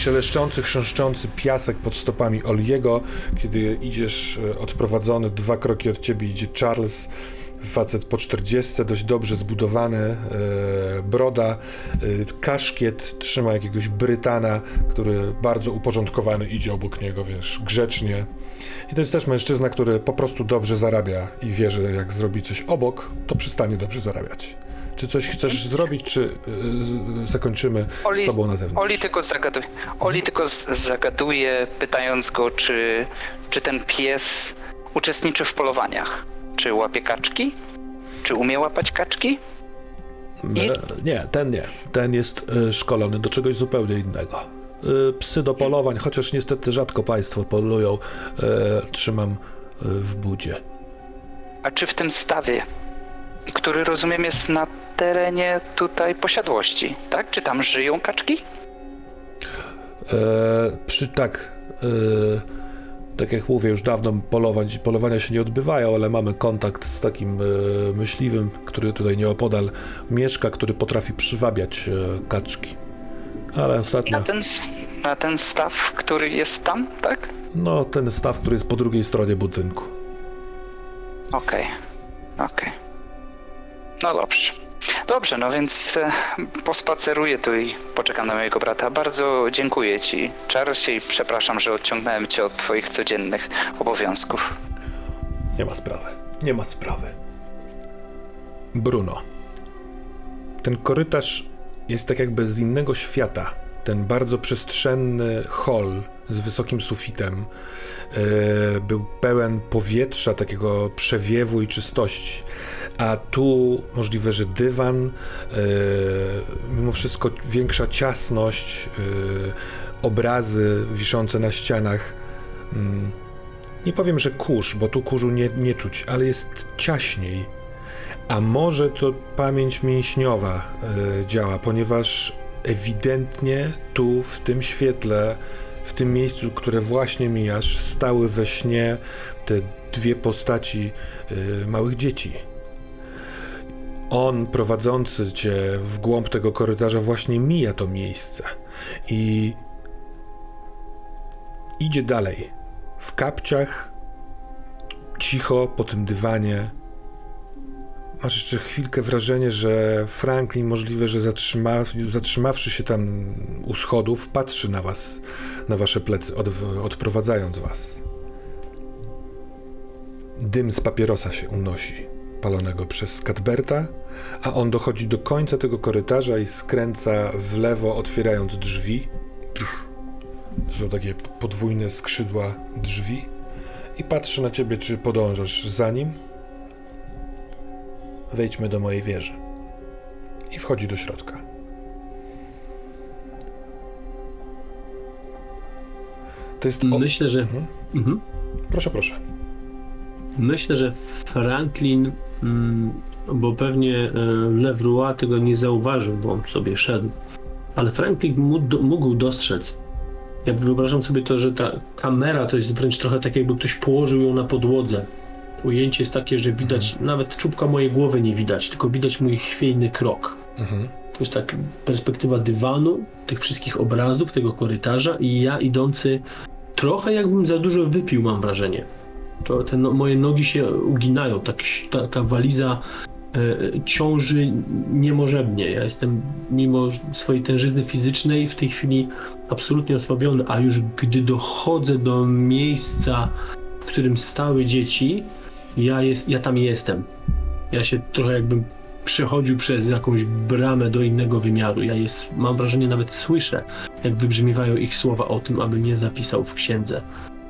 szeleszczący, chrząszczący piasek pod stopami Oliego. Kiedy idziesz e, odprowadzony, dwa kroki od ciebie idzie Charles, facet po 40, dość dobrze zbudowany, e, broda, e, kaszkiet, trzyma jakiegoś Brytana, który bardzo uporządkowany idzie obok niego, wiesz, grzecznie. I to jest też mężczyzna, który po prostu dobrze zarabia i wie, że jak zrobi coś obok, to przestanie dobrze zarabiać. Czy coś chcesz zrobić, czy y, zakończymy Oli, z tobą na zewnątrz? Oli tylko zagaduje, Oli tylko zagaduje, pytając go, czy, czy ten pies uczestniczy w polowaniach. Czy łapie kaczki? Czy umie łapać kaczki? E, Nie, ten nie. Ten jest y, szkolony do czegoś zupełnie innego. Y, Psy do polowań, chociaż niestety rzadko państwo polują, y, trzymam y, w budzie. A czy w tym stawie, który rozumiem jest na terenie tutaj posiadłości, tak? Czy tam żyją kaczki? E, przy tak, e, tak jak mówię, już dawno polowań, polowania się nie odbywają, ale mamy kontakt z takim e, myśliwym, który tutaj nieopodal mieszka, który potrafi przywabiać e, kaczki. Ale ostatnio, Na ten, na ten staw, który jest tam, tak? no ten staw, który jest po drugiej stronie budynku. Okej, okej. No dobrze. Dobrze, no więc e, pospaceruję tu i poczekam na mojego brata. Bardzo dziękuję ci, Charlesie, i przepraszam, że odciągnąłem cię od twoich codziennych obowiązków. Nie ma sprawy. Nie ma sprawy. Bruno. Ten korytarz jest tak jakby z innego świata. Ten bardzo przestrzenny hol z wysokim sufitem e, był pełen powietrza, takiego przewiewu i czystości. A tu możliwe, że dywan, e, mimo wszystko większa ciasność, e, obrazy wiszące na ścianach. Mm, nie powiem, że kurz, bo tu kurzu nie, nie czuć, ale jest ciaśniej. A może to pamięć mięśniowa działa, ponieważ ewidentnie tu, w tym świetle, w tym miejscu, które właśnie mijasz, stały we śnie te dwie postaci y, małych dzieci. On, prowadzący cię w głąb tego korytarza, właśnie mija to miejsce i idzie dalej. W kapciach, cicho po tym dywanie. Masz jeszcze chwilkę wrażenie, że Franklin możliwe, że zatrzyma, zatrzymawszy się tam u schodów, patrzy na was, na wasze plecy, od, odprowadzając was. Dym z papierosa się unosi, palonego przez Cadberta, a on dochodzi do końca tego korytarza i skręca w lewo, otwierając drzwi. To są takie podwójne skrzydła drzwi i patrzy na ciebie, czy podążasz za nim. Wejdźmy do mojej wieży. I wchodzi do środka. To jest. O... Myślę, że. Mhm. Mhm. Proszę, proszę. Myślę, że Franklin, mm, bo pewnie e, Levroy tego nie zauważył, bo on sobie szedł, ale Franklin mógł dostrzec. Ja wyobrażam sobie to, że ta kamera to jest wręcz trochę tak, jakby ktoś położył ją na podłodze. Ujęcie jest takie, że widać, nawet czubka mojej głowy nie widać, tylko widać mój chwiejny krok. Mhm. To jest tak perspektywa dywanu, tych wszystkich obrazów, tego korytarza i ja idący trochę jakbym za dużo wypił, mam wrażenie. To te no, moje nogi się uginają, tak, ta, ta waliza e, ciąży niemożebnie. Ja jestem mimo swojej tężyzny fizycznej w tej chwili absolutnie osłabiony, a już gdy dochodzę do miejsca, w którym stały dzieci, ja, jest, ja tam jestem. Ja się trochę jakbym przechodził przez jakąś bramę do innego wymiaru. Ja jest, mam wrażenie, nawet słyszę, jak wybrzmiewają ich słowa o tym, aby nie zapisał w księdze.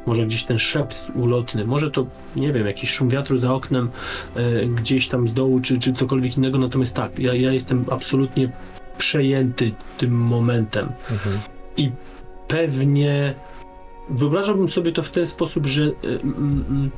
Może gdzieś ten szept ulotny, może to, nie wiem, jakiś szum wiatru za oknem, e, gdzieś tam z dołu, czy, czy cokolwiek innego, natomiast tak, ja, ja jestem absolutnie przejęty tym momentem. Mhm. I pewnie wyobrażałbym sobie to w ten sposób, że y, mm,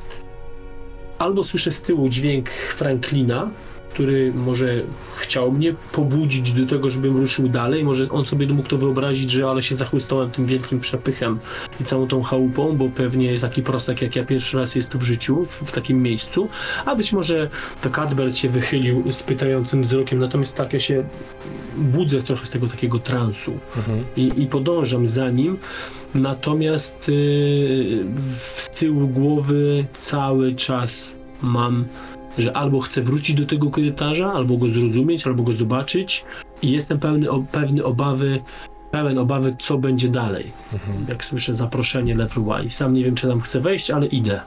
albo słyszę z tyłu dźwięk Franklina, który może chciał mnie pobudzić do tego, żebym ruszył dalej. Może on sobie mógł to wyobrazić, że ale się zachłystałem tym wielkim przepychem i całą tą chałupą, bo pewnie taki prostak jak ja pierwszy raz jest w życiu, w, w takim miejscu. A być może to Cadbert się wychylił z pytającym wzrokiem, natomiast tak ja się budzę trochę z tego takiego transu Mhm. i, i podążam za nim. Natomiast yy, z tyłu głowy cały czas mam, że albo chcę wrócić do tego korytarza, albo go zrozumieć, albo go zobaczyć i jestem pełny, pewny obawy, pełen obawy, co będzie dalej. Mhm. Jak słyszę zaproszenie Leroy. Sam nie wiem, czy tam chcę wejść, ale idę.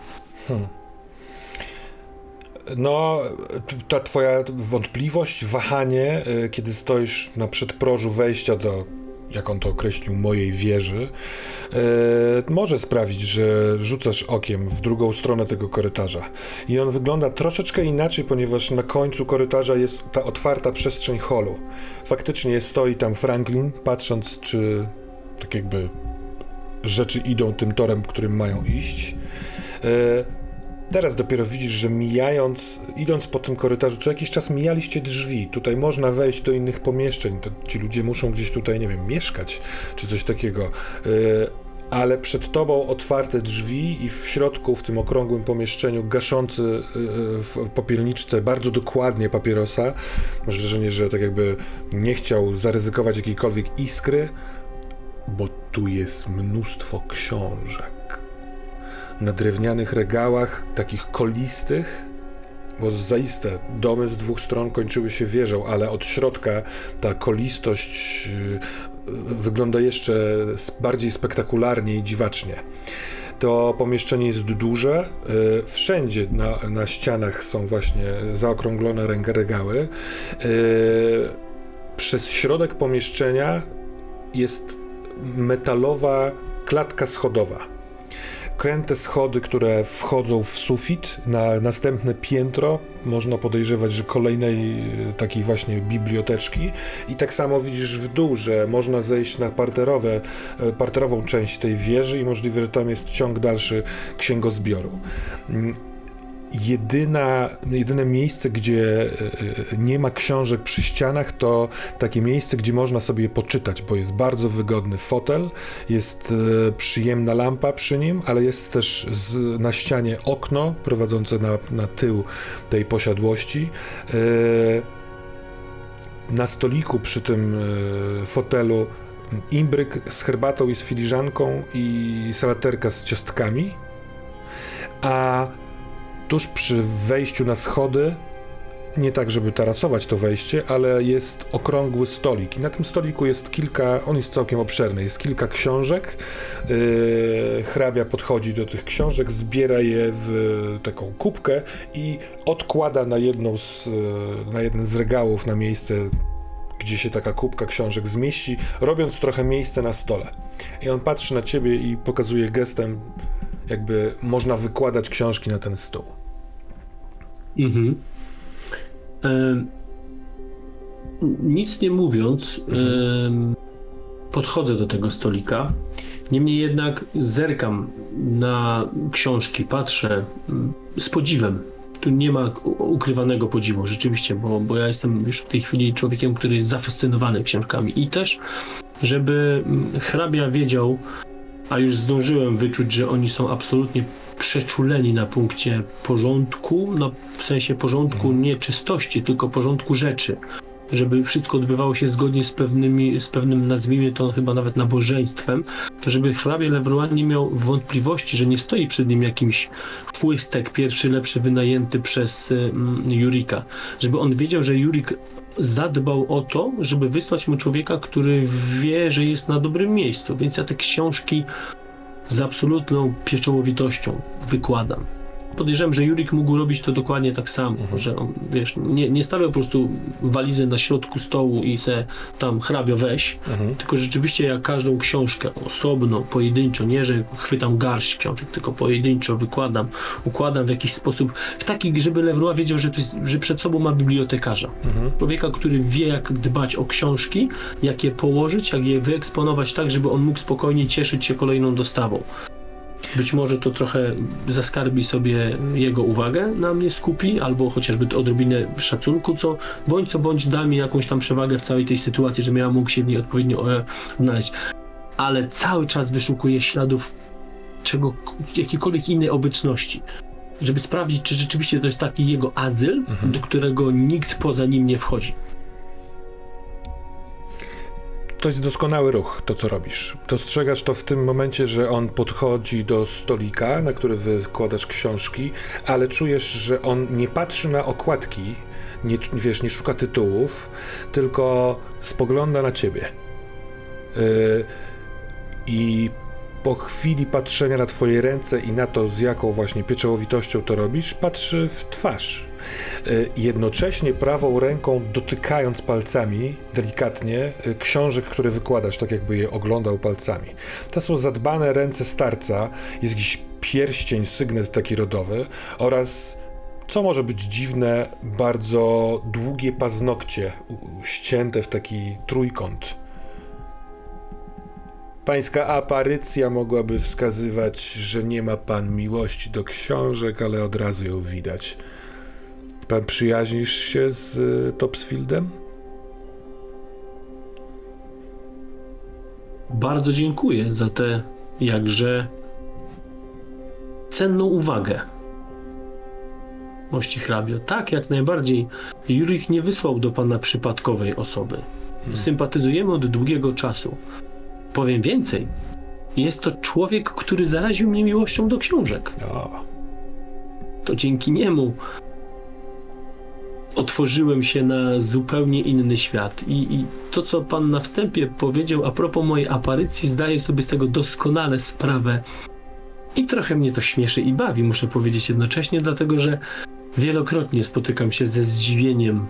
No, t- ta twoja wątpliwość, wahanie, y, kiedy stoisz na przedprożu wejścia do, jak on to określił, mojej wieży, y, może sprawić, że rzucasz okiem w drugą stronę tego korytarza. I on wygląda troszeczkę inaczej, ponieważ na końcu korytarza jest ta otwarta przestrzeń holu. Faktycznie stoi tam Franklin, patrząc, czy tak jakby rzeczy idą tym torem, którym mają iść. Y, Teraz dopiero widzisz, że mijając, idąc po tym korytarzu, co jakiś czas mijaliście drzwi. Tutaj można wejść do innych pomieszczeń. To ci ludzie muszą gdzieś tutaj, nie wiem, mieszkać, czy coś takiego. Yy, ale przed tobą otwarte drzwi i w środku, w tym okrągłym pomieszczeniu, gaszący yy, w popielniczce bardzo dokładnie papierosa. Masz wrażenie, że tak jakby nie chciał zaryzykować jakiejkolwiek iskry, bo tu jest mnóstwo książek na drewnianych regałach, takich kolistych, bo zaiste domy z dwóch stron kończyły się wieżą, ale od środka ta kolistość yy, wygląda jeszcze bardziej spektakularnie i dziwacznie. To pomieszczenie jest duże. yy, Wszędzie na, na ścianach są właśnie zaokrąglone regały. Yy, Przez środek pomieszczenia jest metalowa klatka schodowa kręte schody, które wchodzą w sufit na następne piętro. Można podejrzewać, że kolejnej e, takiej właśnie biblioteczki. I tak samo widzisz w dół, że można zejść na parterowe, e, parterową część tej wieży i możliwe, że tam jest ciąg dalszy księgozbioru. Jedyna, jedyne miejsce, gdzie e, e, nie ma książek przy ścianach, to takie miejsce, gdzie można sobie poczytać, bo jest bardzo wygodny fotel, jest e, przyjemna lampa przy nim, ale jest też z, na ścianie okno prowadzące na, na tył tej posiadłości. Na stoliku przy tym fotelu imbryk z herbatą i z filiżanką i salaterka z ciastkami, a tuż przy wejściu na schody nie tak, żeby tarasować to wejście, ale jest okrągły stolik. I na tym stoliku jest kilka, on jest całkiem obszerny, jest kilka książek. Yy, hrabia podchodzi do tych książek, zbiera je w taką kubkę i odkłada na jedną z, yy, na jeden z regałów na miejsce, gdzie się taka kubka książek zmieści, robiąc trochę miejsce na stole. I on patrzy na ciebie i pokazuje gestem, jakby można wykładać książki na ten stół. Mhm. Em, nic nie mówiąc, em, podchodzę do tego stolika. Niemniej jednak zerkam na książki, patrzę mm, z podziwem. Tu nie ma ukrywanego podziwu, rzeczywiście, bo, bo ja jestem już w tej chwili człowiekiem, który jest zafascynowany książkami. I też, żeby mm, hrabia wiedział, a już zdążyłem wyczuć, że oni są absolutnie przeczuleni na punkcie porządku, no, w sensie porządku nie czystości, tylko porządku rzeczy. Żeby wszystko odbywało się zgodnie z, pewnymi, z pewnym, nazwijmy to chyba nawet nabożeństwem, to żeby hrabia Lewroy nie miał wątpliwości, że nie stoi przed nim jakiś chłystek, pierwszy lepszy wynajęty przez y, Jurika. Żeby on wiedział, że Jurik zadbał o to, żeby wysłać mu człowieka, który wie, że jest na dobrym miejscu. Więc ja te książki z absolutną pieczołowitością wykładam. Podejrzewam, że Jurik mógł robić to dokładnie tak samo, że on, wiesz, nie, nie stawiał po prostu walizy na środku stołu i se tam hrabio weź, Mhm. tylko rzeczywiście ja każdą książkę osobno, pojedynczo, nie, że chwytam garść książek, tylko pojedynczo wykładam, układam w jakiś sposób, w taki, żeby Lewroy wiedział, że, jest, że przed sobą ma bibliotekarza. Mhm. Człowieka, który wie, jak dbać o książki, jak je położyć, jak je wyeksponować tak, żeby on mógł spokojnie cieszyć się kolejną dostawą. Być może to trochę zaskarbi sobie jego uwagę, na mnie skupi, albo chociażby odrobinę szacunku, co bądź co bądź da mi jakąś tam przewagę w całej tej sytuacji, żebym ja mógł się w niej odpowiednio e, odnaleźć. Ale cały czas wyszukuję śladów czego, jakiejkolwiek innej obecności. Żeby sprawdzić, czy rzeczywiście to jest taki jego azyl, Mhm. do którego nikt poza nim nie wchodzi. To jest doskonały ruch, to co robisz. Dostrzegasz to w tym momencie, że on podchodzi do stolika, na który wykładasz książki, ale czujesz, że on nie patrzy na okładki, nie, wiesz, nie szuka tytułów, tylko spogląda na ciebie. Yy, I po chwili patrzenia na twoje ręce i na to, z jaką właśnie pieczołowitością to robisz, patrzy w twarz. Y, jednocześnie prawą ręką dotykając palcami delikatnie y, książek, które wykładasz, tak jakby je oglądał palcami. To są zadbane ręce starca, jest jakiś pierścień, sygnet taki rodowy oraz co może być dziwne, bardzo długie paznokcie ścięte w taki trójkąt. Pańska aparycja mogłaby wskazywać, że nie ma pan miłości do książek, ale od razu ją widać. Pan przyjaźnisz się z y, Topsfieldem? Bardzo dziękuję za tę jakże cenną uwagę. Mości hrabio, tak jak najbardziej. Jurik nie wysłał do pana przypadkowej osoby. Sympatyzujemy od długiego czasu. Powiem więcej. Jest to człowiek, który zaraził mnie miłością do książek. O, To dzięki niemu otworzyłem się na zupełnie inny świat. I, I to, co pan na wstępie powiedział a propos mojej aparycji, zdaję sobie z tego doskonale sprawę. I trochę mnie to śmieszy i bawi, muszę powiedzieć jednocześnie, dlatego że wielokrotnie spotykam się ze zdziwieniem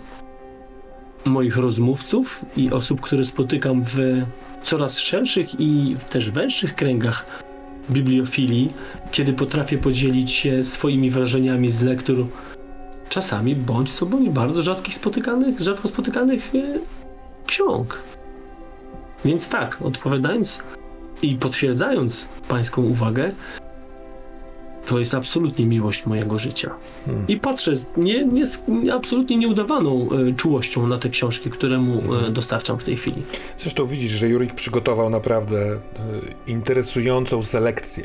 moich rozmówców i osób, które spotykam w coraz szerszych i też węższych kręgach bibliofilii, kiedy potrafię podzielić się swoimi wrażeniami z lektur czasami bądź co bądź bardzo rzadkich spotykanych, rzadko spotykanych e, ksiąg. Więc tak, odpowiadając i potwierdzając pańską uwagę, to jest absolutnie miłość mojego życia. Hmm. I patrzę z nie, nie, absolutnie nieudawaną e, czułością na te książki, które mu e, dostarczam w tej chwili. Zresztą widzisz, że Jurik przygotował naprawdę y, interesującą selekcję.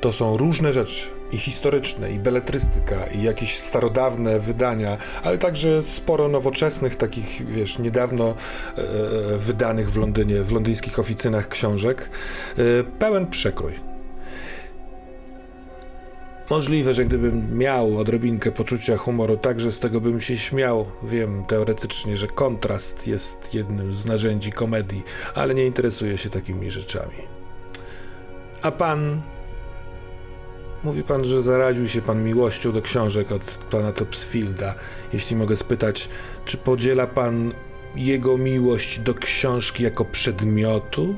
To są różne rzeczy, i historyczne, i beletrystyka, i jakieś starodawne wydania, ale także sporo nowoczesnych, takich, wiesz, niedawno e, wydanych w Londynie, w londyńskich oficynach książek. E, pełen przekrój. Możliwe, że gdybym miał odrobinkę poczucia humoru, także z tego bym się śmiał. Wiem teoretycznie, że kontrast jest jednym z narzędzi komedii, ale nie interesuję się takimi rzeczami. A pan. Mówi pan, że zaraził się pan miłością do książek od pana Topsfielda. Jeśli mogę spytać, czy podziela pan jego miłość do książki jako przedmiotu,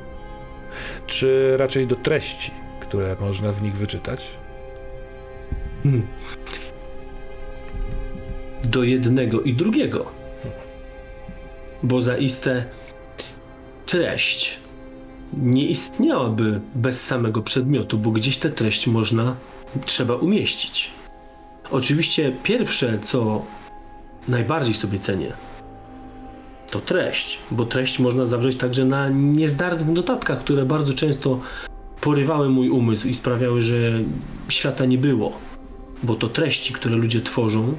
czy raczej do treści, które można w nich wyczytać? Hmm. Do jednego i drugiego. Bo zaiste treść nie istniałaby bez samego przedmiotu, bo gdzieś tę treść można, trzeba umieścić. Oczywiście pierwsze, co najbardziej sobie cenię, to treść, bo treść można zawrzeć także na niezdarnych notatkach, które bardzo często porywały mój umysł i sprawiały, że świata nie było bo to treści, które ludzie tworzą,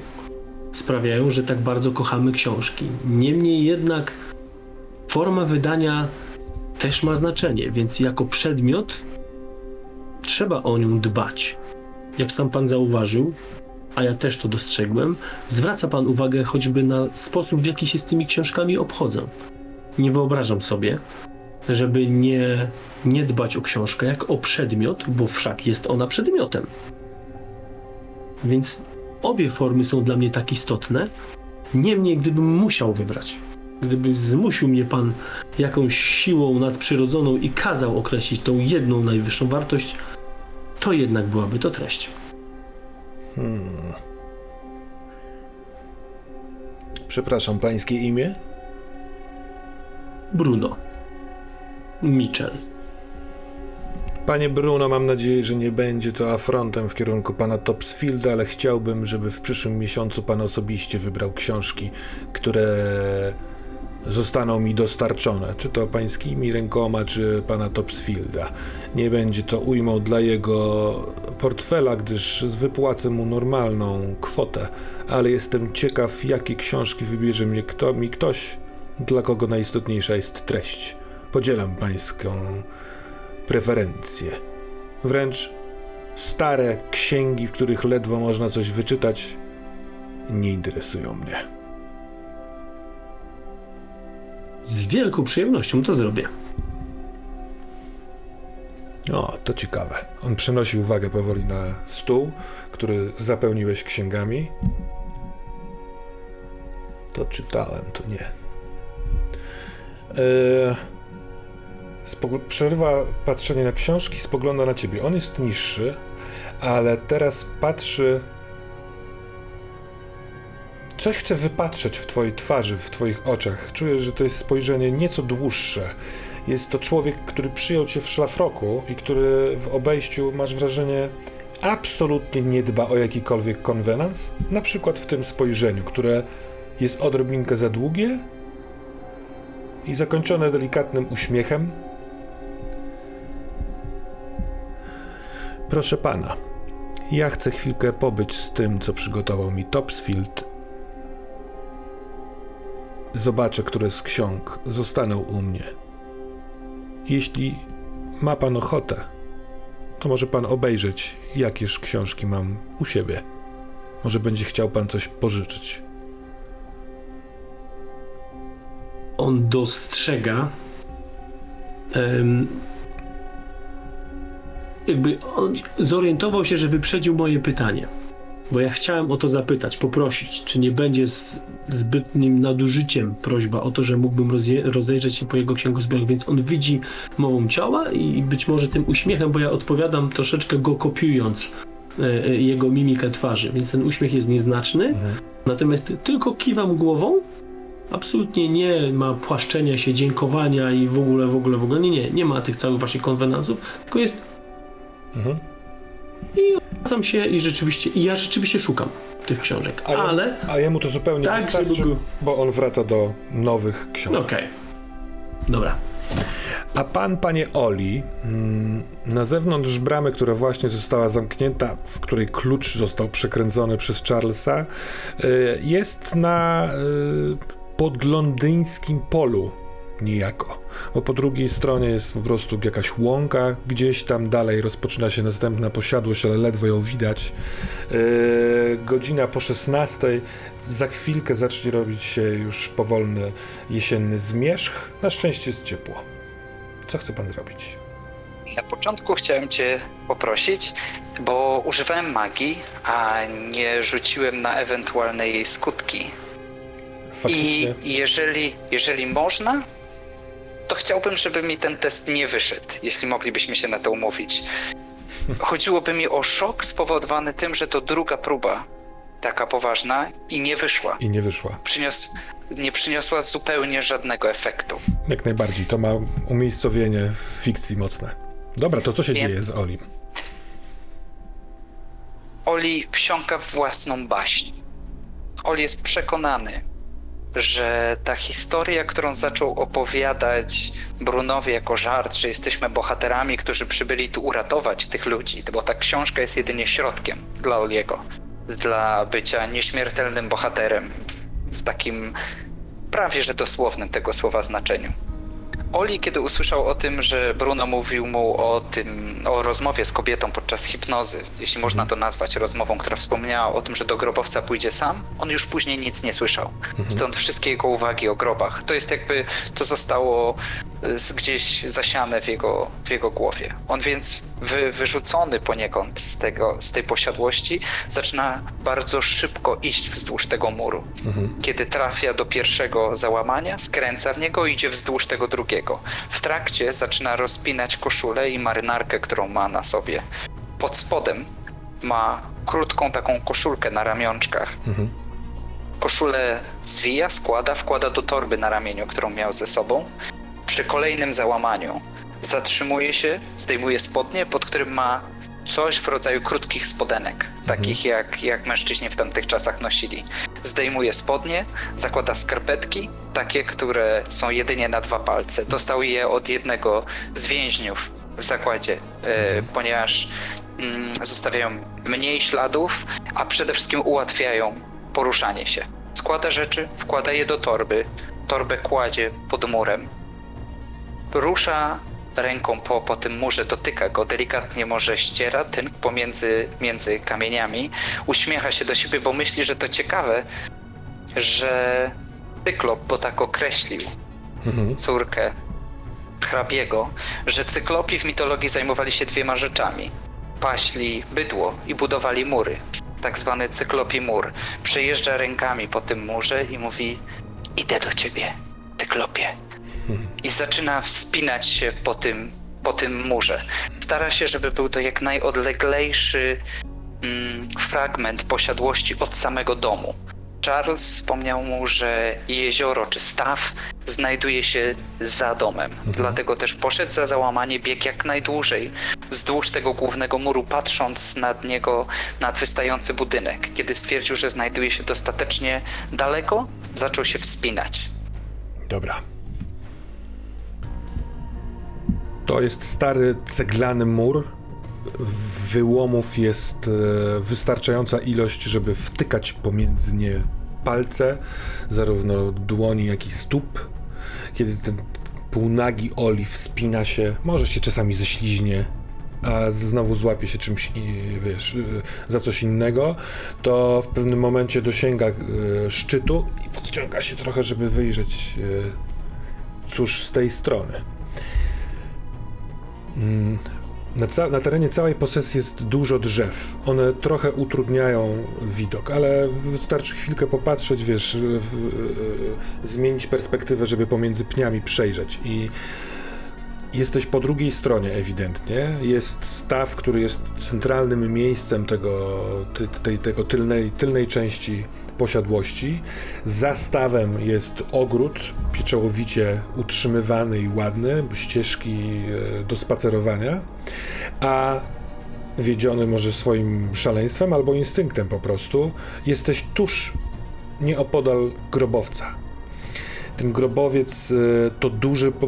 sprawiają, że tak bardzo kochamy książki. Niemniej jednak forma wydania też ma znaczenie, więc jako przedmiot trzeba o nią dbać. Jak sam pan zauważył, a ja też to dostrzegłem, zwraca pan uwagę choćby na sposób, w jaki się z tymi książkami obchodzę. Nie wyobrażam sobie, żeby nie, nie dbać o książkę jak o przedmiot, bo wszak jest ona przedmiotem. Więc obie formy są dla mnie tak istotne. Niemniej, gdybym musiał wybrać, gdyby zmusił mnie pan jakąś siłą nadprzyrodzoną i kazał określić tą jedną najwyższą wartość, to jednak byłaby to treść. Hmm. Przepraszam, pańskie imię? Bruno. Mitchell. Panie Bruno, mam nadzieję, że nie będzie to afrontem w kierunku pana Topsfielda, ale chciałbym, żeby w przyszłym miesiącu pan osobiście wybrał książki, które zostaną mi dostarczone, czy to pańskimi rękoma, czy pana Topsfielda. Nie będzie to ujmą dla jego portfela, gdyż wypłacę mu normalną kwotę, ale jestem ciekaw, jakie książki wybierze mnie kto, mi ktoś, dla kogo najistotniejsza jest treść. Podzielam pańską preferencje. Wręcz stare księgi, w których ledwo można coś wyczytać, nie interesują mnie. Z wielką przyjemnością to zrobię. O, to ciekawe. On przenosi uwagę powoli na stół, który zapełniłeś księgami. To czytałem, to nie. Eee, spog- przerywa patrzenie na książki, spogląda na ciebie. On jest niższy, ale teraz patrzy. Coś chce wypatrzeć w twojej twarzy, w twoich oczach. Czujesz, że to jest spojrzenie nieco dłuższe. Jest to człowiek, który przyjął cię w szlafroku i który w obejściu, masz wrażenie, absolutnie nie dba o jakikolwiek konwenans. Na przykład w tym spojrzeniu, które jest odrobinkę za długie i zakończone delikatnym uśmiechem. Proszę pana, ja chcę chwilkę pobyć z tym, co przygotował mi Topsfield. Zobaczę, które z ksiąg zostaną u mnie. Jeśli ma pan ochotę, to może pan obejrzeć, jakież książki mam u siebie. Może będzie chciał pan coś pożyczyć. On dostrzega. Jakby on zorientował się, że wyprzedził moje pytanie. Bo ja chciałem o to zapytać, poprosić, czy nie będzie z, zbytnim nadużyciem prośba o to, że mógłbym rozejrzeć się po jego księgozbiorach, więc on widzi mową ciała i być może tym uśmiechem, bo ja odpowiadam troszeczkę go kopiując e, e, jego mimikę twarzy, więc ten uśmiech jest nieznaczny, natomiast tylko kiwam głową absolutnie nie ma płaszczenia się, dziękowania i w ogóle, w ogóle, w ogóle. Nie, nie, nie ma tych całych waszych konwenansów, tylko jest Mhm. i odwracam się i rzeczywiście, i ja rzeczywiście szukam tych książek, Ale- ale... A jemu to zupełnie Tak, wystarczy, żeby bo on wraca do nowych No książek. Okej. Dobra. A pan, panie Oli, mm, na zewnątrz bramy, która właśnie została zamknięta, w której klucz został przekręcony przez Charlesa, y, jest na y, podlondyńskim polu niejako. Bo po drugiej stronie jest po prostu jakaś łąka, gdzieś tam dalej rozpoczyna się następna posiadłość, ale ledwo ją widać. Y, godzina po 16, za chwilkę zacznie robić się już powolny jesienny zmierzch. Na szczęście jest ciepło. Co chce pan zrobić? Na początku chciałem cię poprosić, bo używałem magii, a nie rzuciłem na ewentualne jej skutki. Faktycznie. I jeżeli, jeżeli można, to chciałbym, żeby mi ten test nie wyszedł, jeśli moglibyśmy się na to umówić. Chodziłoby mi o szok spowodowany tym, że to druga próba, taka poważna, i nie wyszła. I nie wyszła. Przynios, nie przyniosła zupełnie żadnego efektu. Jak najbardziej. To ma umiejscowienie w fikcji mocne. Dobra, to co się Więc- dzieje z Olim? Oli wsiąka w własną baśń. Oli jest przekonany, że ta historia, którą zaczął opowiadać Brunowi jako żart, że jesteśmy bohaterami, którzy przybyli tu uratować tych ludzi, bo ta książka jest jedynie środkiem dla Oliego, dla bycia nieśmiertelnym bohaterem w takim prawie że dosłownym tego słowa znaczeniu. Oli, kiedy usłyszał o tym, że Bruno mówił mu o tym, o rozmowie z kobietą podczas hipnozy, jeśli można to nazwać rozmową, która wspomniała o tym, że do grobowca pójdzie sam, on już później nic nie słyszał. Stąd wszystkie jego uwagi o grobach. To jest jakby, to zostało z- gdzieś zasiane w jego, w jego głowie. On więc wy, wyrzucony poniekąd z, tego, z tej posiadłości, zaczyna bardzo szybko iść wzdłuż tego muru. Kiedy trafia do pierwszego załamania, skręca w niego i idzie wzdłuż tego drugiego. W trakcie zaczyna rozpinać koszulę i marynarkę, którą ma na sobie. Pod spodem ma krótką taką koszulkę na ramionczkach. Koszulę zwija, składa, wkłada do torby na ramieniu, którą miał ze sobą. Przy kolejnym załamaniu zatrzymuje się, zdejmuje spodnie, pod którym ma coś w rodzaju krótkich spodenek, takich jak, jak mężczyźni w tamtych czasach nosili. Zdejmuje spodnie, zakłada skarpetki, takie, które są jedynie na dwa palce. Dostał je od jednego z więźniów w zakładzie, e, ponieważ mm, zostawiają mniej śladów, a przede wszystkim ułatwiają poruszanie się. Składa rzeczy, wkłada je do torby, torbę kładzie pod murem. Rusza ręką po, po tym murze, dotyka go, delikatnie może ściera tynk pomiędzy między kamieniami, uśmiecha się do siebie, bo myśli, że to ciekawe, że cyklop, bo tak określił Mhm. córkę hrabiego, że cyklopi w mitologii zajmowali się dwiema rzeczami. Paśli bydło i budowali mury. Tak zwany cyklopi mur. Przejeżdża rękami po tym murze i mówi: Idę do ciebie, cyklopie. I zaczyna wspinać się po tym, po tym murze. Stara się, żeby był to jak najodleglejszy mm, fragment posiadłości od samego domu. Charles wspomniał mu, że jezioro czy staw znajduje się za domem. Dlatego też poszedł za załamanie, biegł jak najdłużej wzdłuż tego głównego muru, patrząc nad niego, nad wystający budynek. Kiedy stwierdził, że znajduje się dostatecznie daleko, zaczął się wspinać. Dobra. To jest stary ceglany mur. Wyłomów jest e, wystarczająca ilość, żeby wtykać pomiędzy nie palce, zarówno dłoni, jak i stóp. Kiedy ten półnagi Oli wspina się, może się czasami ześliźnie, a znowu złapie się czymś, wiesz, y, za coś innego, to w pewnym momencie dosięga y, szczytu i podciąga się trochę, żeby wyjrzeć cóż z tej strony. Na, ca- na terenie całej posesji jest dużo drzew. One trochę utrudniają widok, ale wystarczy chwilkę popatrzeć, wiesz, w, w, zmienić perspektywę, żeby pomiędzy pniami przejrzeć. I jesteś po drugiej stronie ewidentnie. Jest staw, który jest centralnym miejscem tego, ty, tej, tego tylnej, tylnej części posiadłości. Za stawem jest ogród, pieczołowicie utrzymywany i ładny, ścieżki e, do spacerowania, a wiedziony może swoim szaleństwem albo instynktem po prostu, jesteś tuż nieopodal grobowca. Ten grobowiec e, to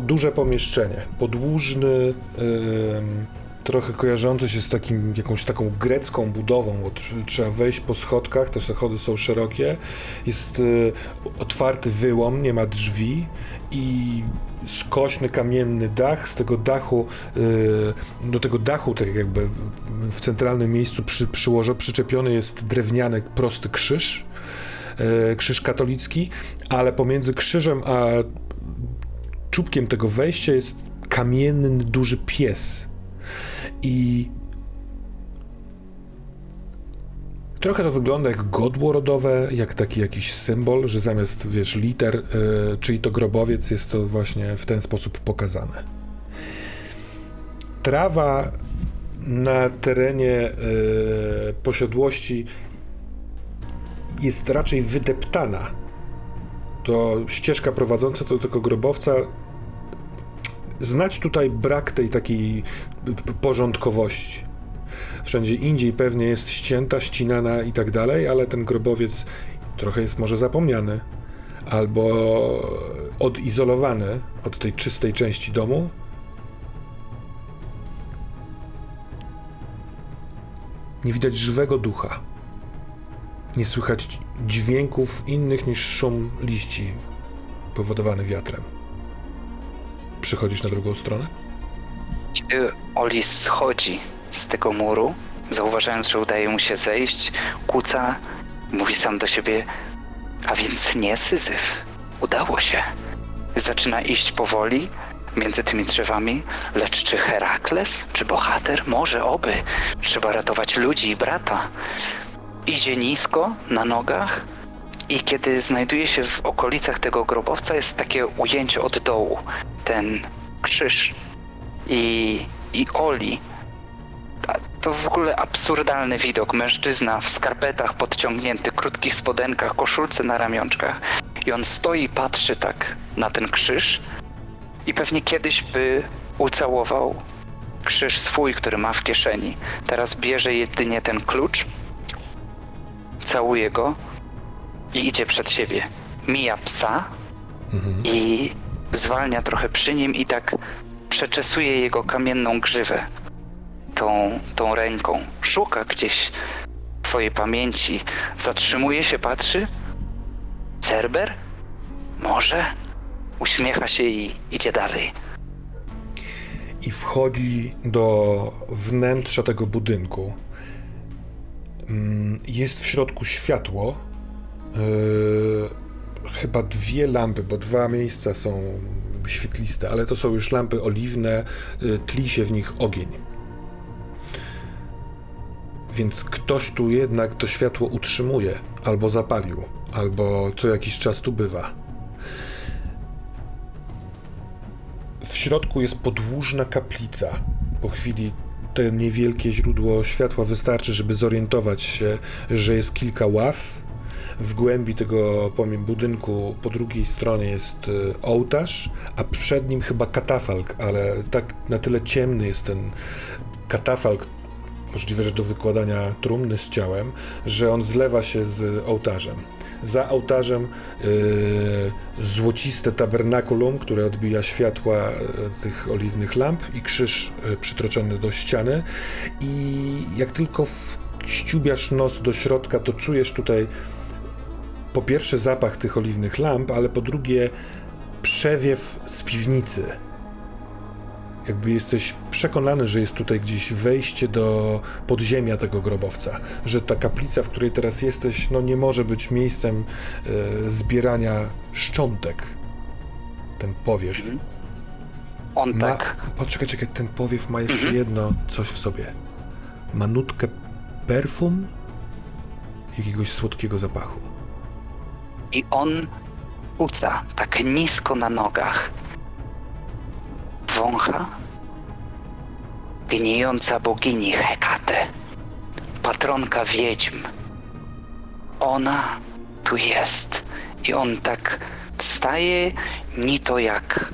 duże pomieszczenie, podłużny, em, trochę kojarzący się z takim, jakąś taką grecką budową, bo tr- trzeba wejść po schodkach, te schody są szerokie, jest e, otwarty wyłom, nie ma drzwi i skośny kamienny dach, z tego dachu, e, do tego dachu tak jakby w centralnym miejscu przy, przyłożo, przyczepiony jest drewniany prosty krzyż, e, krzyż katolicki, ale pomiędzy krzyżem a czubkiem tego wejścia jest kamienny duży pies. I trochę to wygląda jak godło rodowe, jak taki jakiś symbol, że zamiast, wiesz, liter, y, czyli to grobowiec, jest to właśnie w ten sposób pokazane. Trawa na terenie y, posiadłości jest raczej wydeptana. To ścieżka prowadząca do tego grobowca. Znać tutaj brak tej takiej porządkowości. Wszędzie indziej pewnie jest ścięta, ścinana i tak dalej, ale ten grobowiec trochę jest może zapomniany albo odizolowany od tej czystej części domu. Nie widać żywego ducha. Nie słychać dźwięków innych niż szum liści powodowany wiatrem. Przychodzisz na drugą stronę? Kiedy Oli schodzi z tego muru, zauważając, że udaje mu się zejść, kłóca, mówi sam do siebie, a więc nie Syzyf. Udało się. Zaczyna iść powoli między tymi drzewami, lecz czy Herakles, czy bohater? Może oby. Trzeba ratować ludzi i brata. Idzie nisko, na nogach i kiedy znajduje się w okolicach tego grobowca, jest takie ujęcie od dołu. Ten krzyż i, i Oli. To w ogóle absurdalny widok. Mężczyzna w skarpetach podciągnięty, krótkich spodenkach, koszulce na ramionczkach. I on stoi patrzy tak na ten krzyż. I pewnie kiedyś by ucałował krzyż swój, który ma w kieszeni. Teraz bierze jedynie ten klucz, całuje go i idzie przed siebie. Mija psa i zwalnia trochę przy nim i tak przeczesuje jego kamienną grzywę tą, tą ręką. Szuka gdzieś twojej pamięci. Zatrzymuje się, patrzy. Cerber? Może? Uśmiecha się i idzie dalej. i wchodzi do wnętrza tego budynku. Mm, Jest w środku światło. Yy, chyba dwie lampy, bo dwa miejsca są świetliste, ale to są już lampy oliwne, yy, tli się w nich ogień. Więc ktoś tu jednak to światło utrzymuje, albo zapalił, albo co jakiś czas tu bywa. W środku jest podłużna kaplica. Po chwili to niewielkie źródło światła wystarczy, żeby zorientować się, że jest kilka ław. W głębi tego pomim budynku po drugiej stronie jest e, ołtarz, a przed nim chyba katafalk, ale tak na tyle ciemny jest ten katafalk, możliwe, że do wykładania trumny z ciałem, że on zlewa się z ołtarzem. Za ołtarzem yy, złociste tabernakulum, które odbija światła e, tych oliwnych lamp i krzyż przytroczony do ściany. I jak tylko ściubiasz nos do środka, to czujesz tutaj po pierwsze zapach tych oliwnych lamp, ale po drugie przewiew z piwnicy. Jakby jesteś przekonany, że jest tutaj gdzieś wejście do podziemia tego grobowca, że ta kaplica, w której teraz jesteś, no nie może być miejscem e, zbierania szczątek. Ten powiew. On Ma, tak Poczekaj, czekaj, ten powiew ma jeszcze jedno coś w sobie. Ma nutkę perfum jakiegoś słodkiego zapachu. I on uca tak nisko na nogach. Wącha gnijąca bogini Hekate, patronka wiedźm. Ona tu jest i on tak wstaje, ni to jak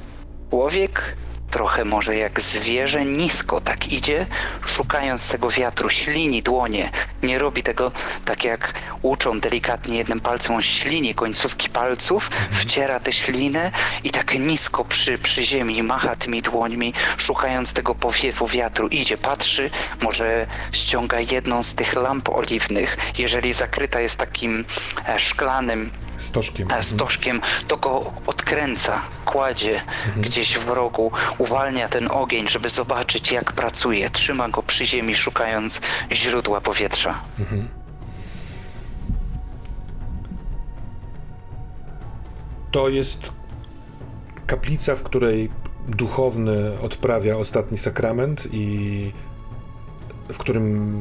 człowiek, trochę może jak zwierzę, nisko tak idzie, szukając tego wiatru, ślini dłonie. Nie robi tego tak jak uczą delikatnie jednym palcem, on ślini końcówki palców, wciera tę ślinę i tak nisko przy, przy ziemi macha tymi dłońmi, szukając tego powiewu wiatru. Idzie, patrzy, może ściąga jedną z tych lamp oliwnych, jeżeli zakryta jest takim e, szklanym Stożkiem. e, stożkiem, to go odkręca, kładzie gdzieś w rogu, uwalnia ten ogień, żeby zobaczyć jak pracuje, trzyma go przy ziemi, szukając źródła powietrza. To jest kaplica, w której duchowny odprawia ostatni sakrament i w którym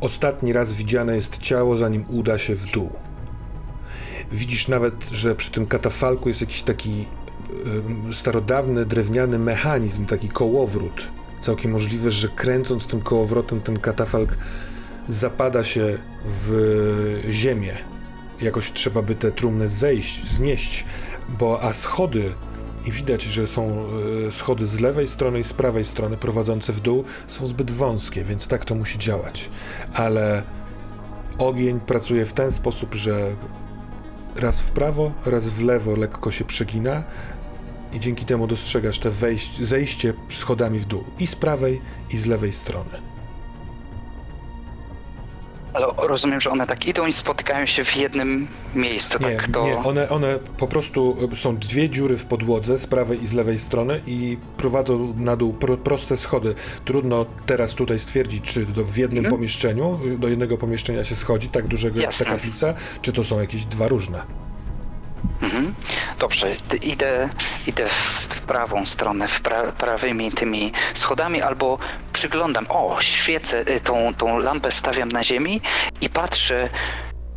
ostatni raz widziane jest ciało, zanim uda się w dół. Widzisz nawet, że przy tym katafalku jest jakiś taki starodawny, drewniany mechanizm, taki kołowrót. Całkiem możliwe, że kręcąc tym kołowrotem ten katafalk zapada się w ziemię. Jakoś trzeba by te trumny zejść, znieść, bo a schody i widać, że są e, schody z lewej strony i z prawej strony prowadzące w dół są zbyt wąskie, więc tak to musi działać. Ale ogień pracuje w ten sposób, że raz w prawo, raz w lewo lekko się przegina i dzięki temu dostrzegasz te wejść, zejście schodami w dół i z prawej i z lewej strony. Ale rozumiem, że one tak idą i spotykają się w jednym miejscu, Nie, tak to... nie one, one po prostu y, są dwie dziury w podłodze z prawej i z lewej strony i prowadzą na dół pro, proste schody. Trudno teraz tutaj stwierdzić, czy do, w jednym Mhm. pomieszczeniu, y, do jednego pomieszczenia się schodzi, tak dużego jak ta kaplica, czy to są jakieś dwa różne. Mhm. Dobrze, idę, idę w prawą stronę, w pra, prawymi tymi schodami, albo przyglądam, o, świecę, y, tą, tą lampę stawiam na ziemi i patrzę,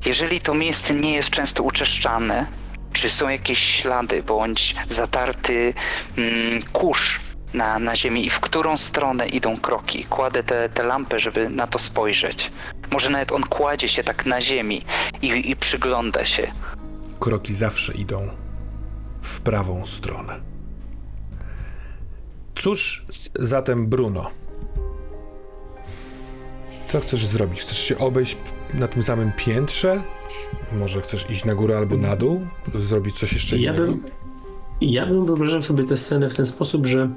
jeżeli to miejsce nie jest często uczeszczane, czy są jakieś ślady, bądź zatarty mm, kurz na, na ziemi i w którą stronę idą kroki. Kładę tę te, lampę, żeby na to spojrzeć. Może nawet on kładzie się tak na ziemi i, i przygląda się. Kroki zawsze idą w prawą stronę. Cóż zatem, Bruno? Co chcesz zrobić? Chcesz się obejść na tym samym piętrze? Może chcesz iść na górę albo na dół? Zrobić coś jeszcze Ja innego? bym, ja bym wyobrażał sobie tę scenę w ten sposób, że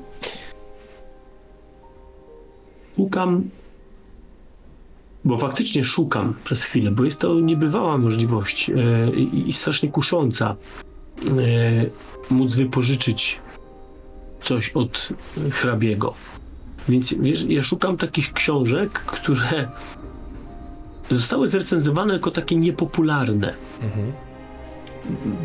szukam, bo faktycznie szukam przez chwilę, bo jest to niebywała możliwość e, i, strasznie kusząca e, móc wypożyczyć coś od hrabiego. Więc wiesz, ja szukam takich książek, które zostały zrecenzowane jako takie niepopularne Mhm.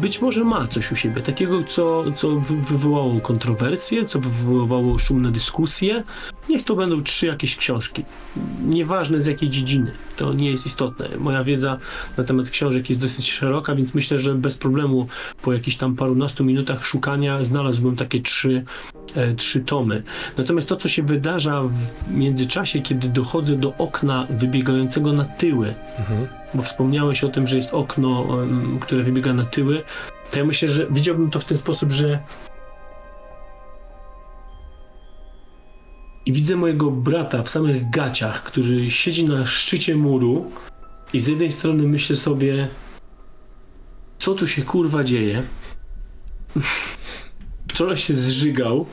być może ma coś u siebie, takiego, co, co wy- wywołało kontrowersje, co wywołało szumne dyskusje. Niech to będą trzy jakieś książki. Nieważne z jakiej dziedziny, to nie jest istotne. Moja wiedza na temat książek jest dosyć szeroka, więc myślę, że bez problemu po jakichś tam parunastu minutach szukania znalazłbym takie trzy, e, trzy tomy. Natomiast to, co się wydarza w międzyczasie, kiedy dochodzę do okna wybiegającego na tyły, Mhm. bo wspomniałeś o tym, że jest okno, które wybiega na tyły, to ja myślę, że widziałbym to w ten sposób, że i widzę mojego brata w samych gaciach, który siedzi na szczycie muru i z jednej strony myślę sobie co tu się kurwa dzieje? Wczoraj się zżygał,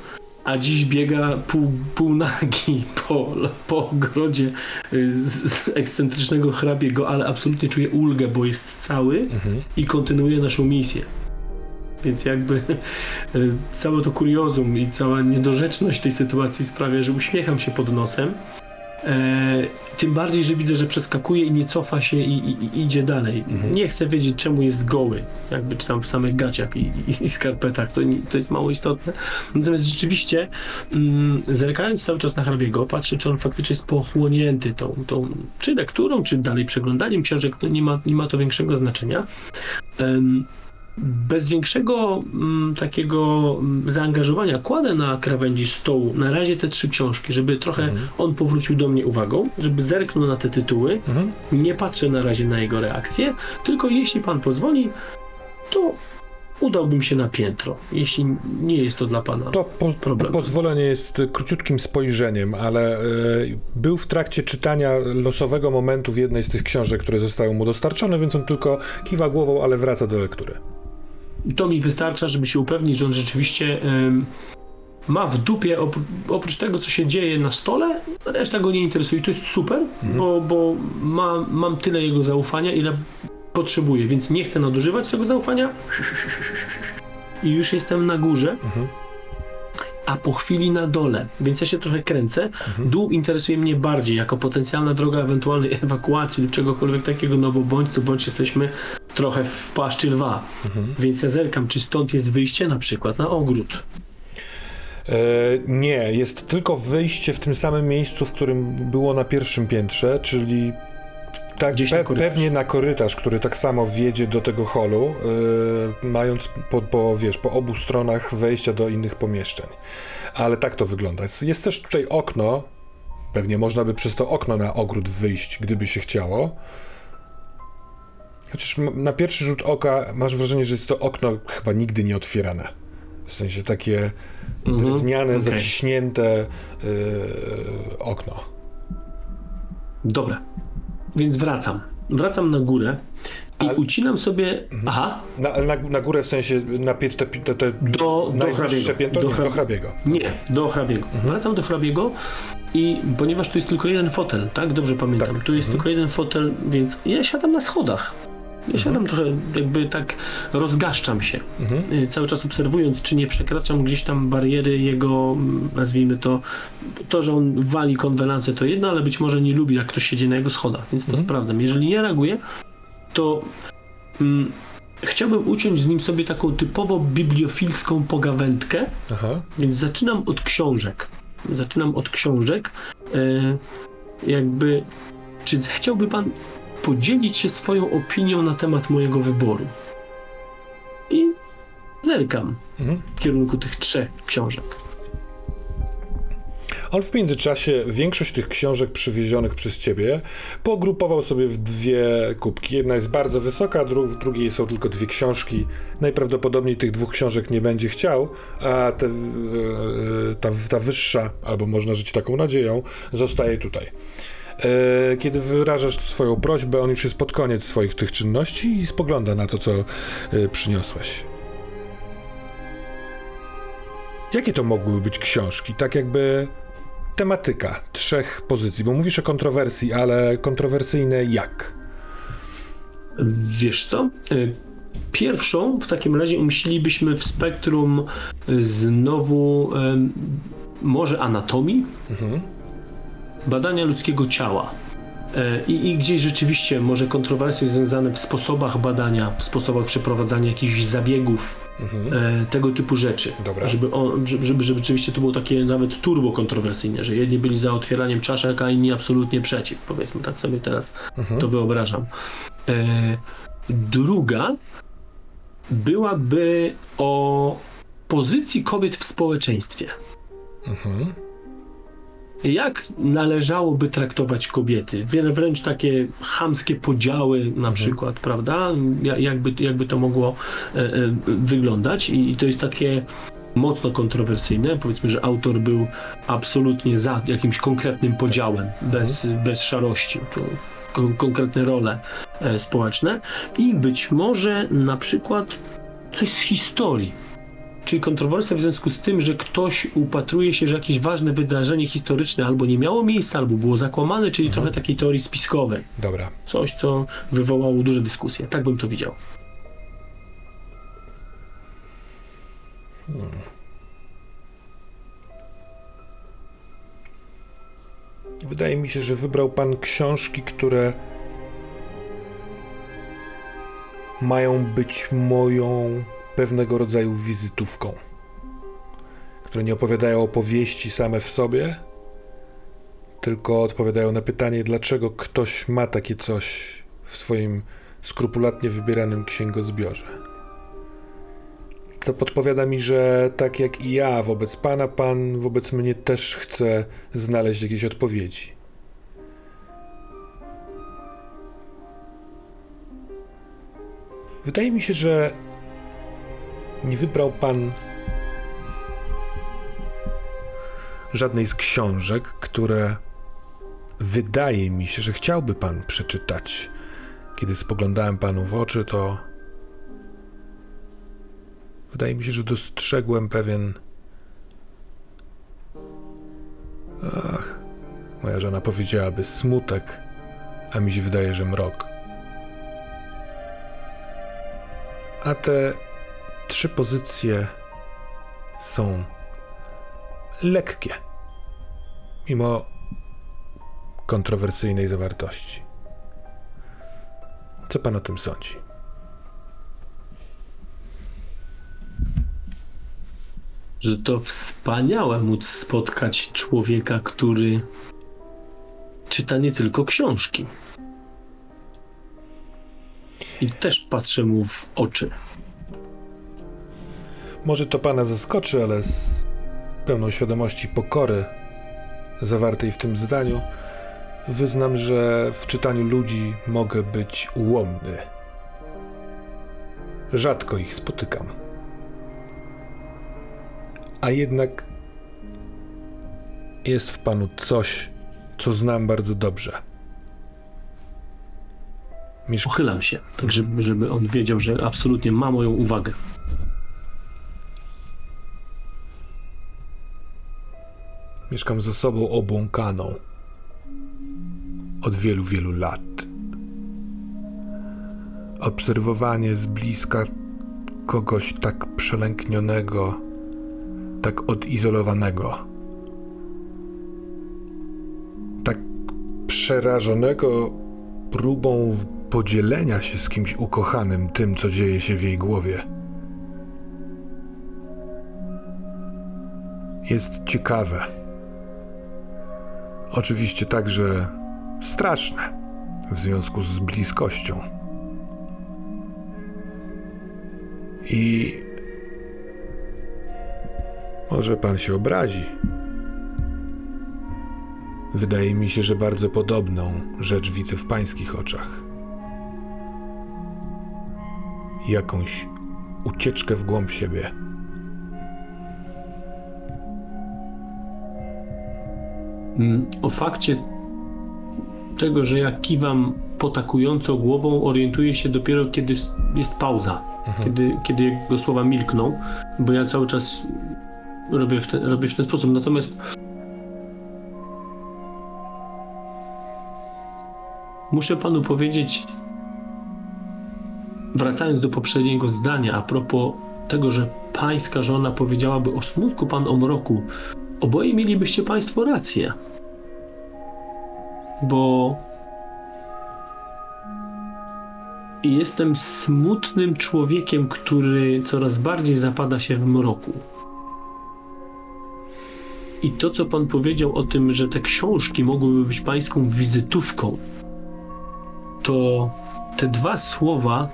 a dziś biega pół, pół nagi po, po ogrodzie y, z, z ekscentrycznego hrabiego, ale absolutnie czuje ulgę, bo jest cały Mhm. i kontynuuje naszą misję. Więc jakby y, całe to kuriozum i cała niedorzeczność tej sytuacji sprawia, że uśmiecham się pod nosem. E, tym bardziej, że widzę, że przeskakuje i nie cofa się i, i, i idzie dalej. Mhm. Nie chcę wiedzieć, czemu jest goły, jakby czy tam w samych gaciach i, i, skarpetach, to, to jest mało istotne. Natomiast rzeczywiście, mm, zerkając cały czas na hrabiego, patrzę, czy on faktycznie jest pochłonięty tą, tą czy lekturą, czy dalej przeglądaniem książek, no nie ma, nie ma to większego znaczenia. Bez większego mm, takiego mm, zaangażowania kładę na krawędzi stołu na razie te trzy książki, żeby trochę Mhm. on powrócił do mnie uwagą, żeby zerknął na te tytuły. Mhm. Nie patrzę na razie na jego reakcję, tylko jeśli pan pozwoli, to udałbym się na piętro, jeśli nie jest to dla pana. To po, Problem. pozwolenie jest króciutkim spojrzeniem, ale y, był w trakcie czytania losowego momentu w jednej z tych książek, które zostały mu dostarczone, więc on tylko kiwa głową, ale wraca do lektury. To mi wystarcza, żeby się upewnić, że on rzeczywiście ma w dupie, opr- oprócz tego, co się dzieje na stole, reszta go nie interesuje. To jest super, bo, bo ma, mam tyle jego zaufania, ile potrzebuję, więc nie chcę nadużywać tego zaufania. I już jestem na górze, Mhm. a po chwili na dole, więc ja się trochę kręcę. Dół interesuje mnie bardziej jako potencjalna droga ewentualnej ewakuacji lub czegokolwiek takiego, no bo bądź co bądź jesteśmy trochę w paszczy lwa. Więc ja zerkam, czy stąd jest wyjście na przykład na ogród. E, nie, jest tylko wyjście w tym samym miejscu, w którym było na pierwszym piętrze, czyli tak, pe, pewnie na korytarz, który tak samo wiedzie do tego holu, e, mając po, po, wiesz, po obu stronach wejścia do innych pomieszczeń. Ale tak to wygląda. Jest, jest też tutaj okno, pewnie można by przez to okno na ogród wyjść, gdyby się chciało. Chociaż na pierwszy rzut oka masz wrażenie, że jest to okno chyba nigdy nie otwierane. W sensie takie Mhm, drewniane, okej. zaciśnięte yy, okno. Dobra, więc wracam. Wracam na górę i ucinam sobie. Aha, Na, na, na górę w sensie na te, te, te do, do hrabiego. piętro? Do Nie, hra- do hrabiego. Nie, do hrabiego. Wracam do hrabiego i ponieważ tu jest tylko jeden fotel, tak? Dobrze pamiętam. Tak. Tu jest tylko jeden fotel, więc ja siadam na schodach. Ja siadam trochę, jakby tak rozgaszczam się, Mhm. y, cały czas obserwując, czy nie przekraczam gdzieś tam bariery jego, mm, nazwijmy to, to, że on wali konwenansę to jedno, ale być może nie lubi, jak ktoś siedzi na jego schodach, więc to Mhm. sprawdzam. Jeżeli nie reaguje, to mm, chciałbym uciąć z nim sobie taką typowo bibliofilską pogawędkę, Aha. więc zaczynam od książek. Zaczynam od książek. E, jakby, czy chciałby pan podzielić się swoją opinią na temat mojego wyboru? I zerkam Mhm. w kierunku tych trzech książek. On w międzyczasie większość tych książek przywiezionych przez ciebie pogrupował sobie w dwie kubki. Jedna jest bardzo wysoka, dru w drugiej są tylko dwie książki. Najprawdopodobniej tych dwóch książek nie będzie chciał, a te, e, ta, ta wyższa, albo można żyć taką nadzieją, zostaje tutaj. E, kiedy wyrażasz swoją prośbę, on już jest pod koniec swoich tych czynności i spogląda na to, co e, przyniosłeś. Jakie to mogłyby być książki? Tak jakby tematyka trzech pozycji, bo mówisz o kontrowersji, ale kontrowersyjne jak? Wiesz co? Y, Pierwszą w takim razie umieścilibyśmy w spektrum znowu może anatomii, badania ludzkiego ciała. E, I, I gdzieś rzeczywiście może kontrowersje związane w sposobach badania, w sposobach przeprowadzania jakichś zabiegów, e, tego typu rzeczy. Dobra. Żeby, on, żeby, żeby rzeczywiście to było takie nawet turbo kontrowersyjne, że jedni byli za otwieraniem czaszek, a inni absolutnie przeciw. Powiedzmy, tak sobie teraz to wyobrażam. E, druga byłaby o pozycji kobiet w społeczeństwie. Jak należałoby traktować kobiety? Wręcz takie chamskie podziały, na przykład, prawda? Ja- Jakby, jakby to mogło e, e, wyglądać, I, to jest takie mocno kontrowersyjne. Powiedzmy, że autor był absolutnie za jakimś konkretnym podziałem, bez, bez szarości. To kon- konkretne role e, społeczne. I być może na przykład coś z historii. Czyli kontrowersja w związku z tym, że ktoś upatruje się, że jakieś ważne wydarzenie historyczne albo nie miało miejsca, albo było zakłamane, czyli trochę takiej teorii spiskowej. Dobra. Coś, co wywołało duże dyskusje. Tak bym to widział. Wydaje mi się, że wybrał pan książki, które mają być moją pewnego rodzaju wizytówką. Które nie opowiadają opowieści same w sobie, tylko odpowiadają na pytanie, dlaczego ktoś ma takie coś w swoim skrupulatnie wybieranym księgozbiorze. Co podpowiada mi, że tak jak i ja wobec pana, pan wobec mnie też chce znaleźć jakieś odpowiedzi. Wydaje mi się, że nie wybrał pan żadnej z książek, które wydaje mi się, że chciałby pan przeczytać. Kiedy spoglądałem panu w oczy, to wydaje mi się, że dostrzegłem pewien. Ach, moja żona powiedziałaby smutek, a mi się wydaje, że mrok. A te trzy pozycje są lekkie, mimo kontrowersyjnej zawartości. Co pan o tym sądzi? Że to wspaniałe móc spotkać człowieka, który czyta nie tylko książki. I też patrzę mu w oczy. Może to pana zaskoczy, ale z pełną świadomości pokory zawartej w tym zdaniu, wyznam, że w czytaniu ludzi mogę być ułomny. Rzadko ich spotykam. A jednak jest w panu coś, co znam bardzo dobrze. Mieszka Pochylam się, tak żeby, żeby on wiedział, że absolutnie ma moją uwagę. Mieszkam ze sobą obłąkaną od wielu, wielu lat. Obserwowanie z bliska kogoś tak przelęknionego, tak odizolowanego, tak przerażonego próbą podzielenia się z kimś ukochanym tym, co dzieje się w jej głowie. Jest ciekawe. Oczywiście także straszne w związku z bliskością. I może pan się obrazi, Wydaje mi się, że bardzo podobną rzecz widzę w pańskich oczach. Jakąś ucieczkę w głąb siebie. O fakcie tego, że ja kiwam potakująco głową, orientuję się dopiero kiedy jest pauza, kiedy, kiedy jego słowa milkną, bo ja cały czas robię w, robię w ten sposób. Natomiast muszę panu powiedzieć, wracając do poprzedniego zdania, a propos tego, że pańska żona powiedziałaby o smutku, pan o mroku, oboje mielibyście państwo rację bo jestem smutnym człowiekiem, który coraz bardziej zapada się w mroku. I to, co pan powiedział o tym, że te książki mogłyby być pańską wizytówką, to te dwa słowa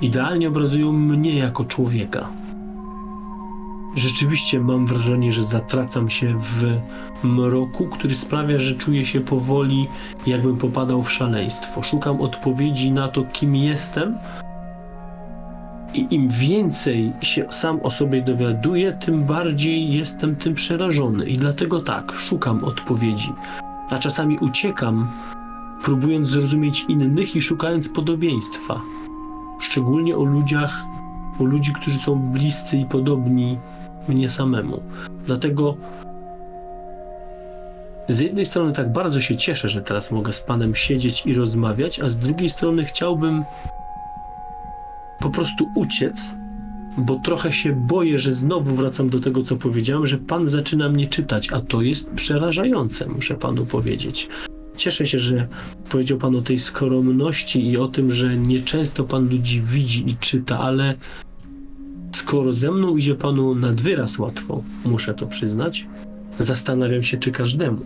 idealnie obrazują mnie jako człowieka. Rzeczywiście mam wrażenie, że zatracam się w mroku, który sprawia, że czuję się powoli, jakbym popadał w szaleństwo. Szukam odpowiedzi na to, kim jestem. I im więcej się sam o sobie dowiaduję, tym bardziej jestem tym przerażony. I dlatego tak, szukam odpowiedzi. A czasami uciekam, próbując zrozumieć innych i szukając podobieństwa. Szczególnie o ludziach, o ludzi, którzy są bliscy i podobni mnie samemu. Dlatego z jednej strony tak bardzo się cieszę, że teraz mogę z Panem siedzieć i rozmawiać, a z drugiej strony chciałbym po prostu uciec, bo trochę się boję, że znowu wracam do tego, co powiedziałem, że Pan zaczyna mnie czytać, a to jest przerażające, muszę Panu powiedzieć. Cieszę się, że powiedział Pan o tej skromności i o tym, że nieczęsto Pan ludzi widzi i czyta, ale skoro ze mną idzie Panu nad wyraz łatwo, muszę to przyznać, Zastanawiam się, czy każdemu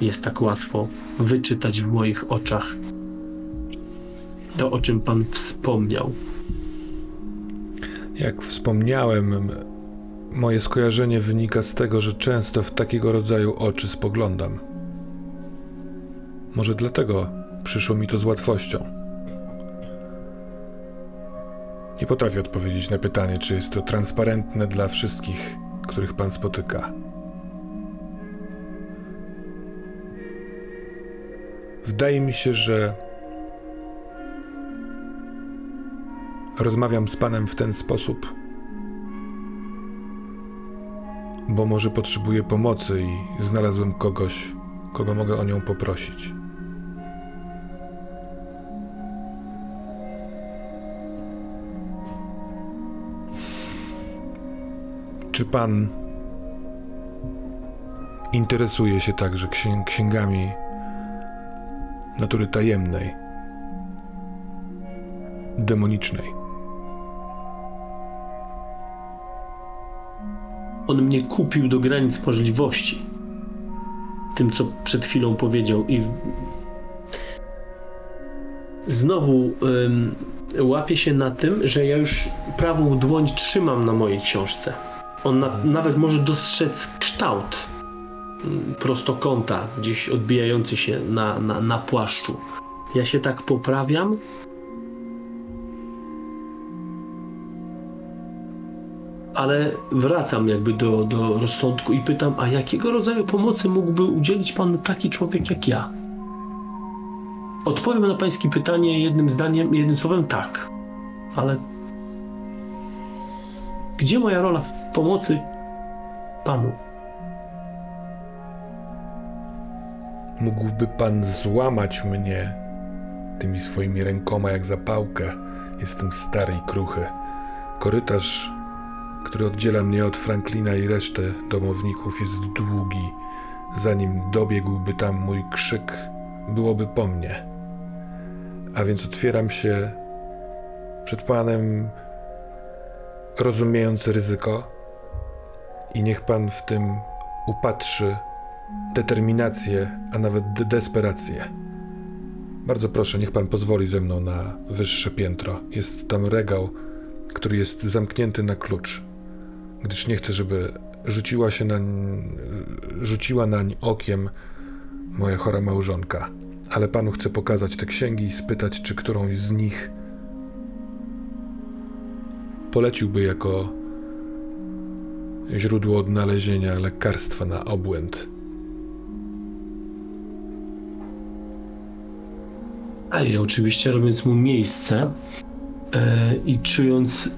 jest tak łatwo wyczytać w moich oczach to, o czym Pan wspomniał. Jak wspomniałem, moje skojarzenie wynika z tego, że często w takiego rodzaju oczy spoglądam. Może dlatego przyszło mi to z łatwością. Nie potrafię odpowiedzieć na pytanie, czy jest to transparentne dla wszystkich, których pan spotyka. Wydaje mi się, że rozmawiam z panem w ten sposób, bo może potrzebuję pomocy i znalazłem kogoś, kogo mogę o nią poprosić. Czy pan interesuje się także księ- księgami natury tajemnej, demonicznej? On mnie kupił do granic możliwości. Tym, co przed chwilą powiedział, i znowu ym, łapię się na tym, że ja już prawą dłoń trzymam na mojej książce. On na, nawet może dostrzec kształt ym, prostokąta, gdzieś odbijający się na, na, na płaszczu. Ja się tak poprawiam, ale wracam jakby do, do rozsądku i pytam, a jakiego rodzaju pomocy mógłby udzielić panu taki człowiek jak ja? Odpowiem na pańskie pytanie jednym zdaniem, jednym słowem tak, ale gdzie moja rola w pomocy panu? Mógłby pan złamać mnie tymi swoimi rękoma jak zapałkę. Jestem stary i kruchy. Korytarz, który oddziela mnie od Franklina i resztę domowników, jest długi. Zanim dobiegłby tam mój krzyk, byłoby po mnie. A więc otwieram się przed panem, rozumiejąc ryzyko, i niech pan w tym upatrzy determinację, a nawet de- desperację. Bardzo proszę, niech pan pozwoli ze mną na wyższe piętro. Jest tam regał, który jest zamknięty na klucz, gdyż nie chcę, żeby rzuciła się nań, rzuciła nań okiem moja chora małżonka, ale panu chcę pokazać te księgi i spytać, czy którąś z nich poleciłby jako źródło odnalezienia lekarstwa na obłęd. A ja oczywiście robiąc mu miejsce e, i czując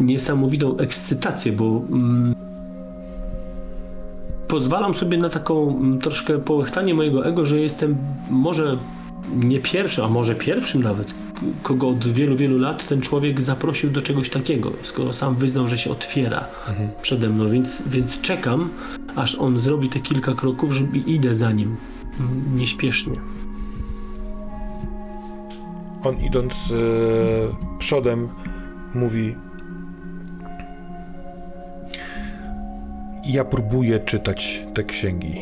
niesamowitą ekscytację, bo mm, pozwalam sobie na taką mm, troszkę połechtanie mojego ego, że jestem może nie pierwszym, a może pierwszym nawet, kogo od wielu, wielu lat ten człowiek zaprosił do czegoś takiego, skoro sam wyznał, że się otwiera przede mną, więc, więc czekam, aż on zrobi te kilka kroków, żeby idę za nim mm, nieśpiesznie. On idąc e, przodem mówi: Ja próbuję czytać te księgi.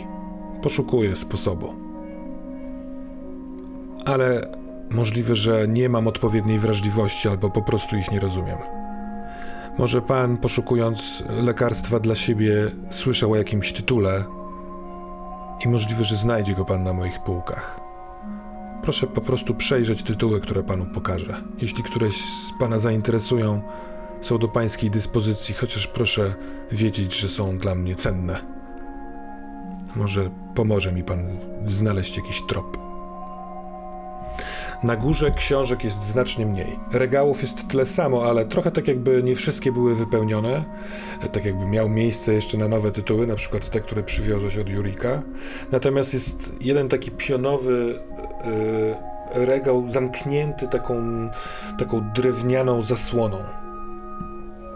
Poszukuję sposobu. Ale możliwe, że nie mam odpowiedniej wrażliwości albo po prostu ich nie rozumiem. Może pan, poszukując lekarstwa dla siebie, słyszał o jakimś tytule i możliwe, że znajdzie go pan na moich półkach. Proszę po prostu przejrzeć tytuły, które panu pokażę. Jeśli któreś z pana zainteresują, są do pańskiej dyspozycji, chociaż proszę wiedzieć, że są dla mnie cenne. Może pomoże mi pan znaleźć jakiś trop. Na górze książek jest znacznie mniej. Regałów jest tyle samo, ale trochę tak jakby nie wszystkie były wypełnione. Tak jakby miał miejsce jeszcze na nowe tytuły, na przykład te, które przywiozłeś od Jurika. Natomiast jest jeden taki pionowy yy, regał zamknięty taką, taką drewnianą zasłoną.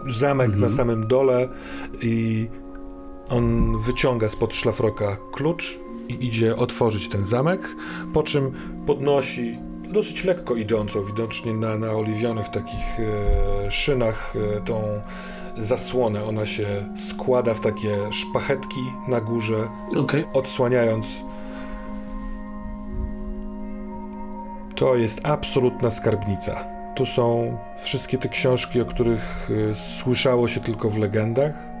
Zamek na samym dole i on wyciąga spod szlafroka klucz i idzie otworzyć ten zamek, po czym podnosi dosyć lekko idącą, widocznie na naoliwionych takich e, szynach, e, tą zasłonę. Ona się składa w takie szpachetki na górze, Okej. odsłaniając. To jest absolutna skarbnica. Tu są wszystkie te książki, o których e, słyszało się tylko w legendach.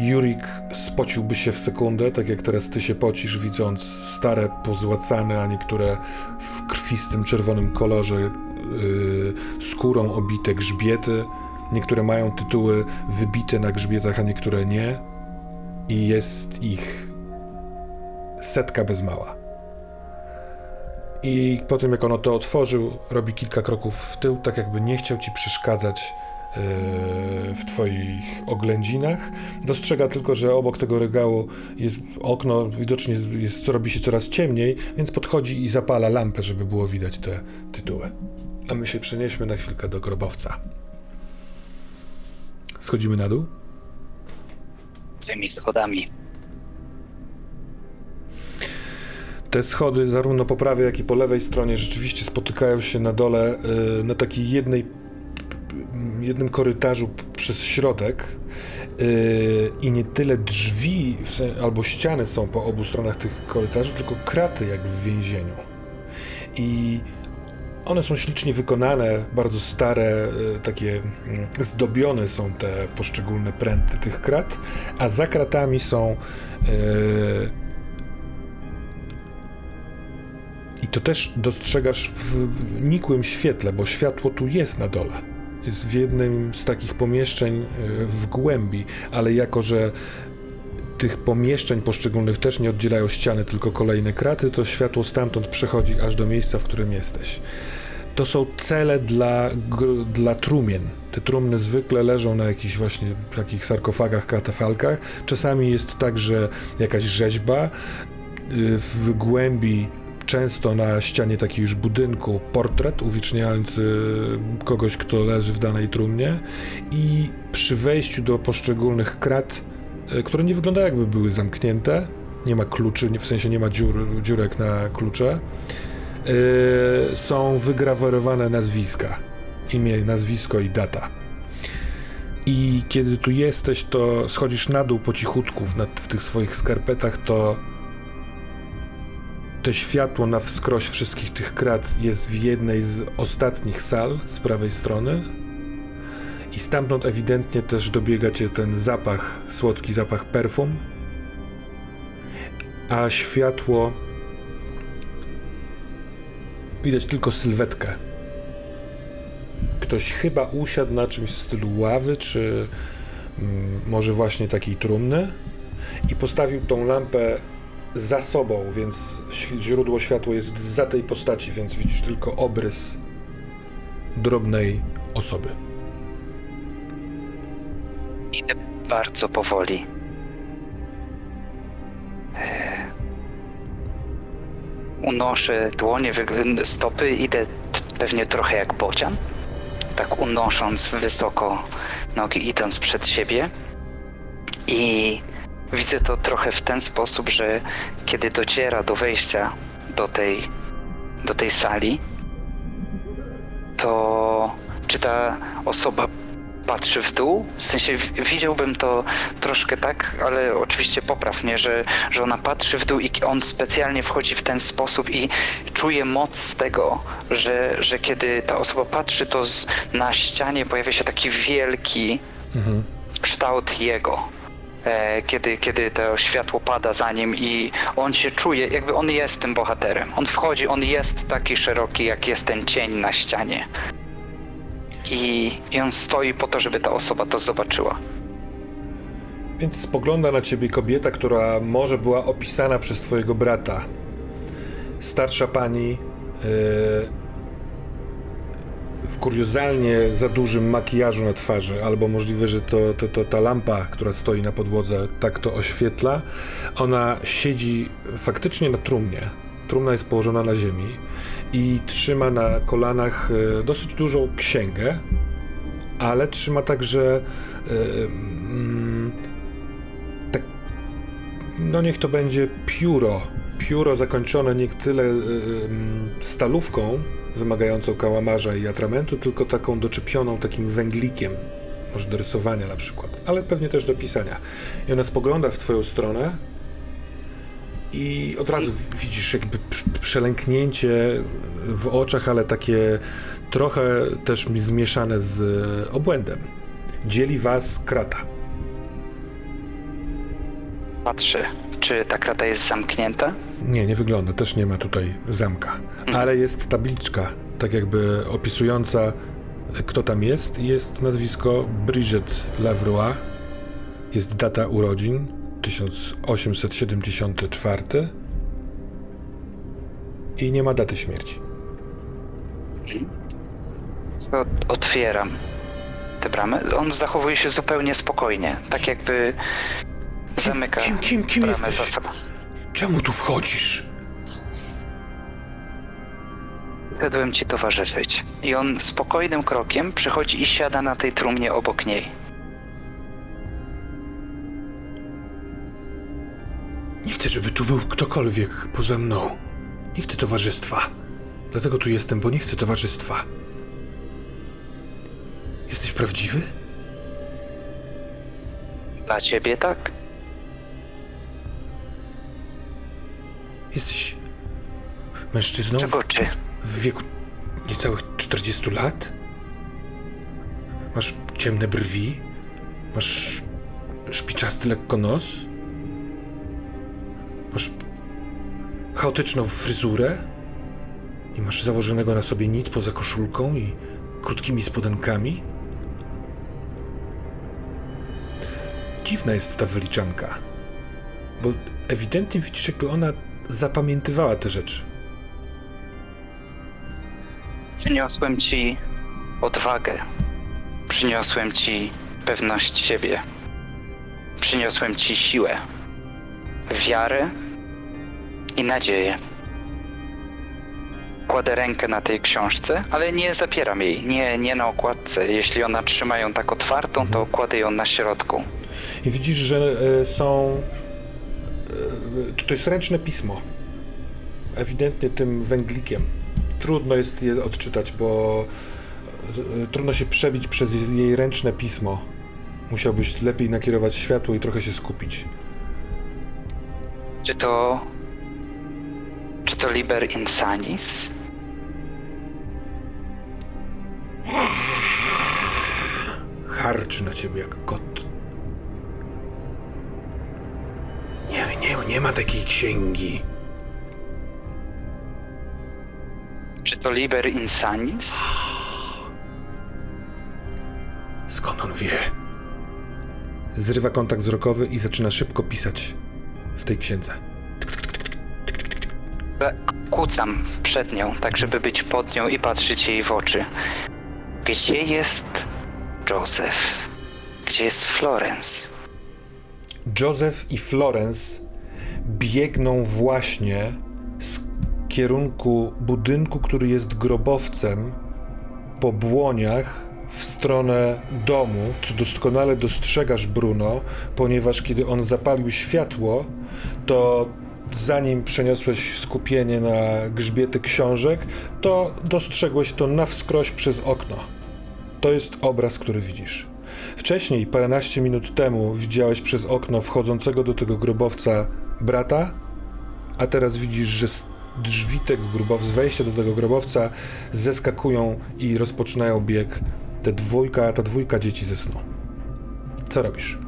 Jurik spociłby się w sekundę, tak jak teraz ty się pocisz, widząc stare, pozłacane, a niektóre w krwistym, czerwonym kolorze yy, skórą obite grzbiety. Niektóre mają tytuły wybite na grzbietach, a niektóre nie. I jest ich setka bez mała. I po tym, jak ono to otworzył, robi kilka kroków w tył, tak jakby nie chciał ci przeszkadzać w twoich oględzinach. Dostrzega tylko, że obok tego regału jest okno, widocznie jest, robi się coraz ciemniej, więc podchodzi i zapala lampę, żeby było widać te tytuły. A my się przenieśmy na chwilkę do grobowca. Schodzimy na dół? Tymi schodami. Te schody, zarówno po prawej, jak i po lewej stronie, rzeczywiście spotykają się na dole y, na takiej jednej, jednym korytarzu przez środek. y, I nie tyle drzwi albo ściany są po obu stronach tych korytarzy, tylko kraty jak w więzieniu. I one są ślicznie wykonane, bardzo stare, y, takie mm, zdobione są te poszczególne pręty tych krat, a za kratami są y, I to też dostrzegasz w nikłym świetle, bo światło tu jest na dole. Jest w jednym z takich pomieszczeń e, w głębi, ale jako że tych pomieszczeń poszczególnych też nie oddzielają ściany, tylko kolejne kraty, to światło stamtąd przechodzi aż do miejsca, w którym jesteś. To są cele dla, dla trumien. Te trumny zwykle leżą na jakichś właśnie takich sarkofagach, katafalkach. Czasami jest także jakaś rzeźba. y, W głębi często na ścianie takiego już budynku portret uwieczniający kogoś, kto leży w danej trumnie i przy wejściu do poszczególnych krat, e, które nie wyglądają jakby były zamknięte, nie ma kluczy, w sensie nie ma dziur, dziurek na klucze, e, są wygrawerowane nazwiska, imię, nazwisko i data. I kiedy tu jesteś, to schodzisz na dół po cichutku w, w tych swoich skarpetach, to to światło na wskroś wszystkich tych krat jest w jednej z ostatnich sal z prawej strony. I stamtąd ewidentnie też dobiega cię ten zapach, słodki zapach perfum. a światło widać tylko sylwetkę. Ktoś chyba usiadł na czymś w stylu ławy, czy mm, może właśnie takiej trumny i postawił tą lampę za sobą, więc źródło światła jest za tej postaci, więc widzisz tylko obrys drobnej osoby. Idę bardzo powoli. Eee, Unoszę dłonie, stopy, idę pewnie trochę jak bocian. Tak unosząc wysoko nogi, idąc przed siebie. I widzę to trochę w ten sposób, że kiedy dociera do wejścia do tej, do tej sali, to czy ta osoba patrzy w dół? W sensie widziałbym to troszkę tak, ale oczywiście popraw mnie, że, że ona patrzy w dół i on specjalnie wchodzi w ten sposób i czuje moc z tego, że, że kiedy ta osoba patrzy, to z, na ścianie pojawia się taki wielki Mhm. kształt jego. E, kiedy, kiedy to światło pada za nim i on się czuje, jakby on jest tym bohaterem. On wchodzi, on jest taki szeroki, jak jest ten cień na ścianie. I, I on stoi po to, żeby ta osoba to zobaczyła. Więc spogląda na ciebie kobieta, która może była opisana przez twojego brata. Starsza pani yy, w kuriozalnie za dużym makijażu na twarzy, albo możliwe, że to, to, to ta lampa, która stoi na podłodze, tak to oświetla. Ona siedzi faktycznie na trumnie. Trumna jest położona na ziemi i trzyma na kolanach e, dosyć dużą księgę, ale trzyma także mm, tak, no niech to będzie pióro. Pióro zakończone nie tyle y, y, stalówką wymagającą kałamarza i atramentu, tylko taką doczepioną takim węglikiem. Może do rysowania na przykład, ale pewnie też do pisania. I ona spogląda w twoją stronę i od razu widzisz jakby prz- przelęknięcie w oczach, ale takie trochę też mi zmieszane z obłędem. Dzieli was krata. Patrzę, czy ta krata jest zamknięta? Nie, nie wygląda. Też nie ma tutaj zamka. Ale jest tabliczka, tak jakby opisująca, kto tam jest. Jest nazwisko Brigitte Lavroy. Jest data urodzin 1874. I nie ma daty śmierci. Otwieram tę bramę. On zachowuje się zupełnie spokojnie, tak jakby zamyka Kim, kim, kim bramę jesteś? za sobą. Czemu tu wchodzisz? Szedłem ci towarzyszyć. I on spokojnym krokiem przychodzi i siada na tej trumnie obok niej. Nie chcę, żeby tu był ktokolwiek poza mną. Nie chcę towarzystwa. Dlatego tu jestem, bo nie chcę towarzystwa. Jesteś prawdziwy? Dla ciebie tak? Jesteś mężczyzną Czego czy? w wieku niecałych 40 lat? Masz ciemne brwi? Masz szpiczasty lekko nos? Masz chaotyczną fryzurę? Nie masz założonego na sobie nic poza koszulką i krótkimi spodenkami? Dziwna jest ta wyliczanka, bo ewidentnie widzisz, jakby ona zapamiętywała te rzeczy. Przyniosłem ci odwagę. Przyniosłem ci pewność siebie. Przyniosłem ci siłę, wiarę i nadzieję. Kładę rękę na tej książce, ale nie zapieram jej, nie, nie na okładce. Jeśli ona trzyma ją tak otwartą, to kładę ją na środku. I widzisz, że e, są. E, to jest ręczne pismo. Ewidentnie tym węglikiem. Trudno jest je odczytać, bo e, trudno się przebić przez jej ręczne pismo. Musiałbyś lepiej nakierować światło i trochę się skupić. Czy to. Czy to Liber Insanis? Harczy na ciebie jak kot. Nie, ma takiej księgi. Czy to Liber Insanis? Skąd on wie? Zrywa kontakt wzrokowy i zaczyna szybko pisać w tej księdze. E, Kucam przed nią, tak żeby być pod nią i patrzeć jej w oczy. Gdzie jest Joseph? Gdzie jest Florence? Joseph i Florence biegną właśnie z kierunku budynku, który jest grobowcem po błoniach w stronę domu, co doskonale dostrzegasz, Bruno, ponieważ kiedy on zapalił światło, to zanim przeniosłeś skupienie na grzbiety książek, to dostrzegłeś to na wskroś przez okno. To jest obraz, który widzisz. Wcześniej, paręnaście minut temu, widziałeś przez okno wchodzącego do tego grobowca brata, a teraz widzisz, że z drzwi tego grobowca, z wejścia do tego grobowca zeskakują i rozpoczynają bieg te dwójka, ta dwójka dzieci ze snu. Co robisz?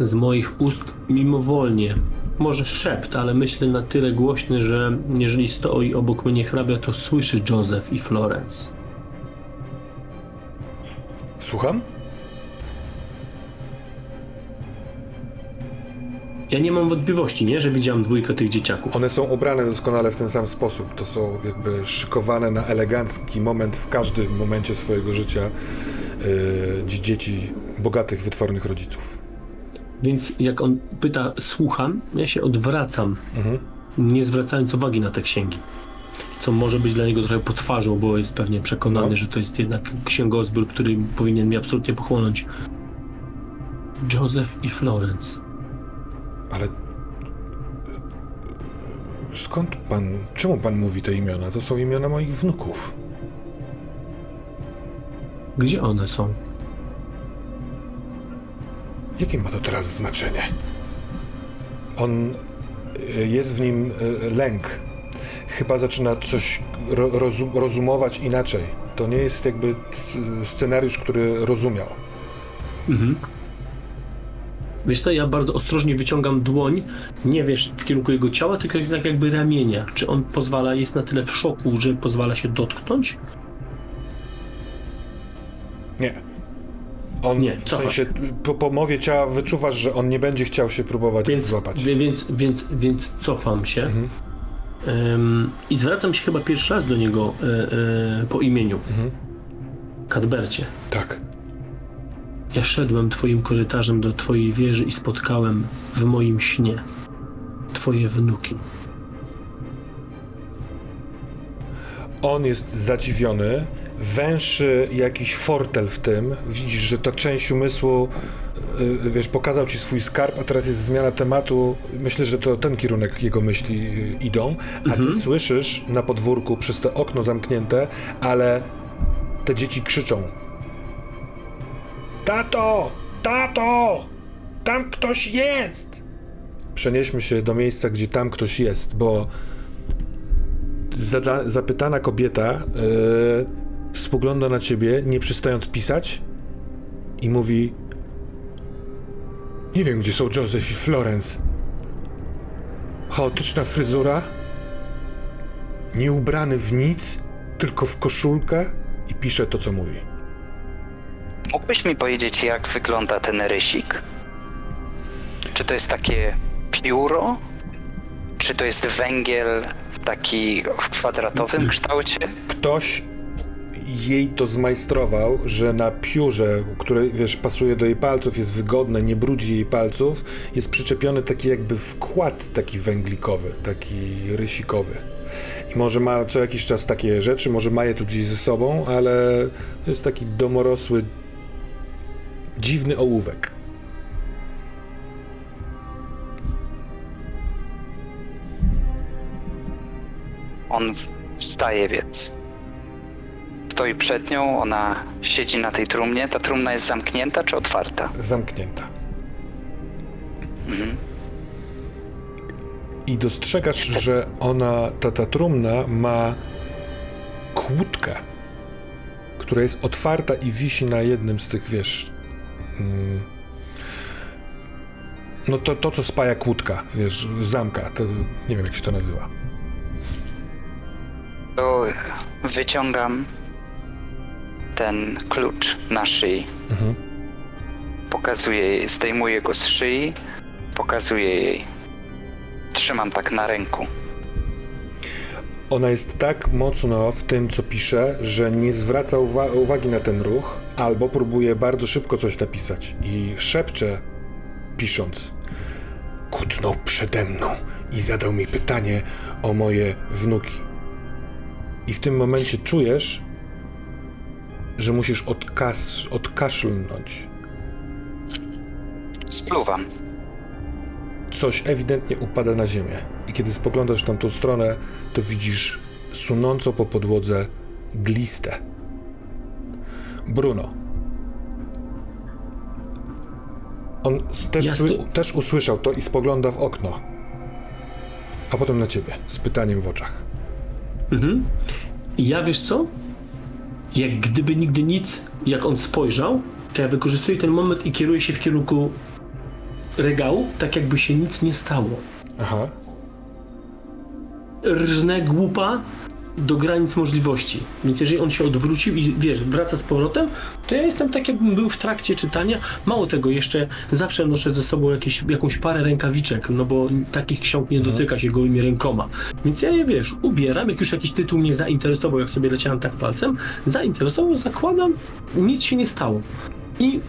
Z moich ust mimowolnie, może szept, ale myślę na tyle głośny, że jeżeli stoi obok mnie hrabia, to słyszy Joseph i Florence. Słucham? Ja nie mam wątpliwości, nie, że widziałem dwójkę tych dzieciaków. One są ubrane doskonale w ten sam sposób. To są jakby szykowane na elegancki moment w każdym momencie swojego życia yy, dzieci bogatych, wytwornych rodziców. Więc jak on pyta, słucham, ja się odwracam, Mhm. nie zwracając uwagi na te księgi. Co może być dla niego trochę potwarzą, bo jest pewnie przekonany, No. że to jest jednak księgozbiór, który powinien mi absolutnie pochłonąć. Joseph i Florence. Ale skąd pan, czemu pan mówi te imiona? To są imiona moich wnuków. Gdzie one są? Jakie ma to teraz znaczenie? On y, jest w nim y, lęk. Chyba zaczyna coś ro, rozum, rozumować inaczej. To nie jest jakby scenariusz, który rozumiał. Mhm. Wiesz co, ja bardzo ostrożnie wyciągam dłoń, nie wiesz, w kierunku jego ciała, tylko tak jakby ramienia. Czy on pozwala, jest na tyle w szoku, że pozwala się dotknąć? Nie. On Nie, w sensie po, po mowie ciała wyczuwasz, że on nie będzie chciał się próbować Więc, złapać. więc, więc, więc cofam się Mhm. I zwracam się chyba pierwszy raz do niego e, e, po imieniu. Mhm. Kadbercie, Tak. ja szedłem twoim korytarzem do twojej wieży i spotkałem w moim śnie twoje wnuki. On jest zadziwiony, węszy jakiś fortel w tym. Widzisz, że ta część umysłu, wiesz, pokazał ci swój skarb, a teraz jest zmiana tematu. Myślę, że to ten kierunek jego myśli y, idą, a ty słyszysz na podwórku przez to okno zamknięte, ale te dzieci krzyczą. Tato! Tato! Tam ktoś jest! Przenieśmy się do miejsca, gdzie tam ktoś jest, bo zada, zapytana kobieta yy, spogląda na ciebie, nie przestając pisać i mówi Nie wiem, gdzie są Joseph i Florence. Chaotyczna fryzura, nieubrany w nic, tylko w koszulkę i pisze to, co mówi. Mógłbyś mi powiedzieć, jak wygląda ten rysik? Czy to jest takie pióro? Czy to jest węgiel taki w kwadratowym kształcie? Ktoś jej to zmajstrował, że na piórze, które wiesz, pasuje do jej palców, jest wygodne, nie brudzi jej palców, jest przyczepiony taki jakby wkład taki węglikowy, taki rysikowy. I może ma co jakiś czas takie rzeczy, może ma je tu gdzieś ze sobą, ale to jest taki domorosły, dziwny ołówek. On wstaje więc. Stoi przed nią, ona siedzi na tej trumnie. Ta trumna jest zamknięta czy otwarta? Zamknięta. Mhm. I dostrzegasz, że ona, ta, ta trumna ma kłódkę, która jest otwarta i wisi na jednym z tych, wiesz, mm, No to, to co spaja kłódka, wiesz, zamka, to nie wiem jak się to nazywa. To wyciągam ten klucz na szyi. Mhm. Pokazuję jej, zdejmuję go z szyi, pokazuję jej. Trzymam tak na ręku. Ona jest tak mocno w tym, co pisze, że nie zwraca uwa- uwagi na ten ruch, albo próbuje bardzo szybko coś napisać i szepcze, pisząc. Kutnął przede mną i zadał mi pytanie o moje wnuki. I w tym momencie czujesz, że musisz odkas- odkaszlnąć. Spluwam. Coś ewidentnie upada na ziemię. I kiedy spoglądasz w tamtą stronę, to widzisz sunącą po podłodze glistę. Bruno. On też, też usłyszał to i spogląda w okno. A potem na ciebie, z pytaniem w oczach. Mhm. I ja wiesz co? Jak gdyby nigdy nic, jak on spojrzał, to ja wykorzystuję ten moment i kieruję się w kierunku regału, tak jakby się nic nie stało. Aha. Rżnę głupa do granic możliwości. Więc jeżeli on się odwrócił i wiesz, wraca z powrotem, to ja jestem tak, jakbym był w trakcie czytania. Mało tego, jeszcze zawsze noszę ze sobą jakieś, jakąś parę rękawiczek, no bo takich ksiąg nie dotyka się gołymi rękoma. Więc ja je wiesz, ubieram, jak już jakiś tytuł mnie zainteresował, jak sobie leciałem tak palcem, zainteresował, zakładam, nic się nie stało. I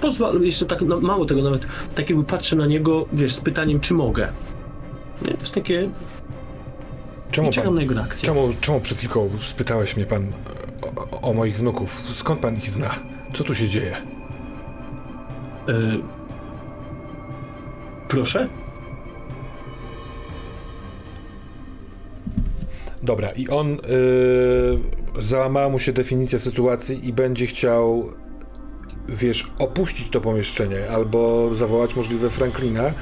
pozwal, jeszcze tak no, mało tego nawet, tak jakby patrzę na niego, wiesz, z pytaniem, czy mogę. Nie, to jest takie Czemu, i czekam pan, na jego reakcję. czemu, czemu przed chwilką spytałeś mnie pan o, o, o moich wnuków? Skąd pan ich zna? Co tu się dzieje? E, proszę? Dobra, i on yy, załamała mu się definicja sytuacji i będzie chciał, wiesz, opuścić to pomieszczenie albo zawołać możliwe Franklina,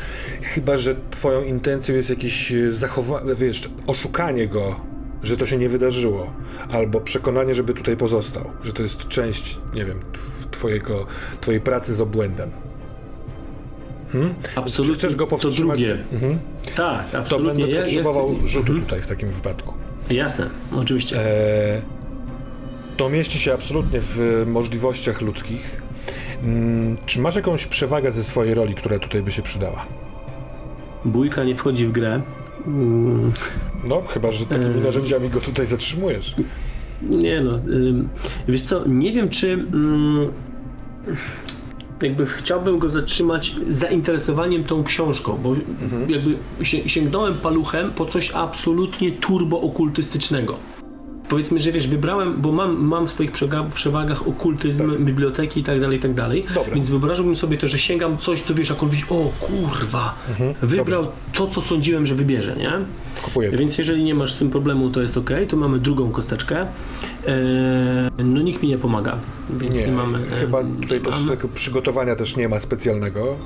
chyba że twoją intencją jest jakieś zachowanie, wiesz, oszukanie go, że to się nie wydarzyło, albo przekonanie, żeby tutaj pozostał, że to jest część, nie wiem, tw- twojego, twojej pracy z obłędem. Hmm? Absolutnie. Czy chcesz go to powstrzymać? drugie. Mhm. Tak, To absolutnie. będę Ja- ja potrzebował chcę- rzutu Mhm. tutaj w takim wypadku. Jasne, oczywiście. E, to mieści się absolutnie w możliwościach ludzkich. Mm, Czy masz jakąś przewagę ze swojej roli, która tutaj by się przydała? Bójka nie wchodzi w grę. Mm, No, chyba, że takimi narzędziami go tutaj zatrzymujesz. Nie no, wiesz co, nie wiem czy mm, jakby chciałbym go zatrzymać zainteresowaniem tą książką, bo jakby sie- sięgnąłem paluchem po coś absolutnie turbo-okultystycznego. Powiedzmy, że wiesz, wybrałem, bo mam, mam w swoich przewagach okultyzm, biblioteki i tak dalej, i tak dalej. Dobra. Więc wyobrażałbym sobie to, że sięgam coś, co wiesz, jak on widzi, o kurwa, wybrał to, co sądziłem, że wybierze, nie? Kupuję. Więc jeżeli nie masz z tym problemu, to jest ok, to mamy drugą kosteczkę. Eee, no nikt mi nie pomaga, więc nie, Nie, mamy. e, chyba tutaj też tego przygotowania też nie ma specjalnego.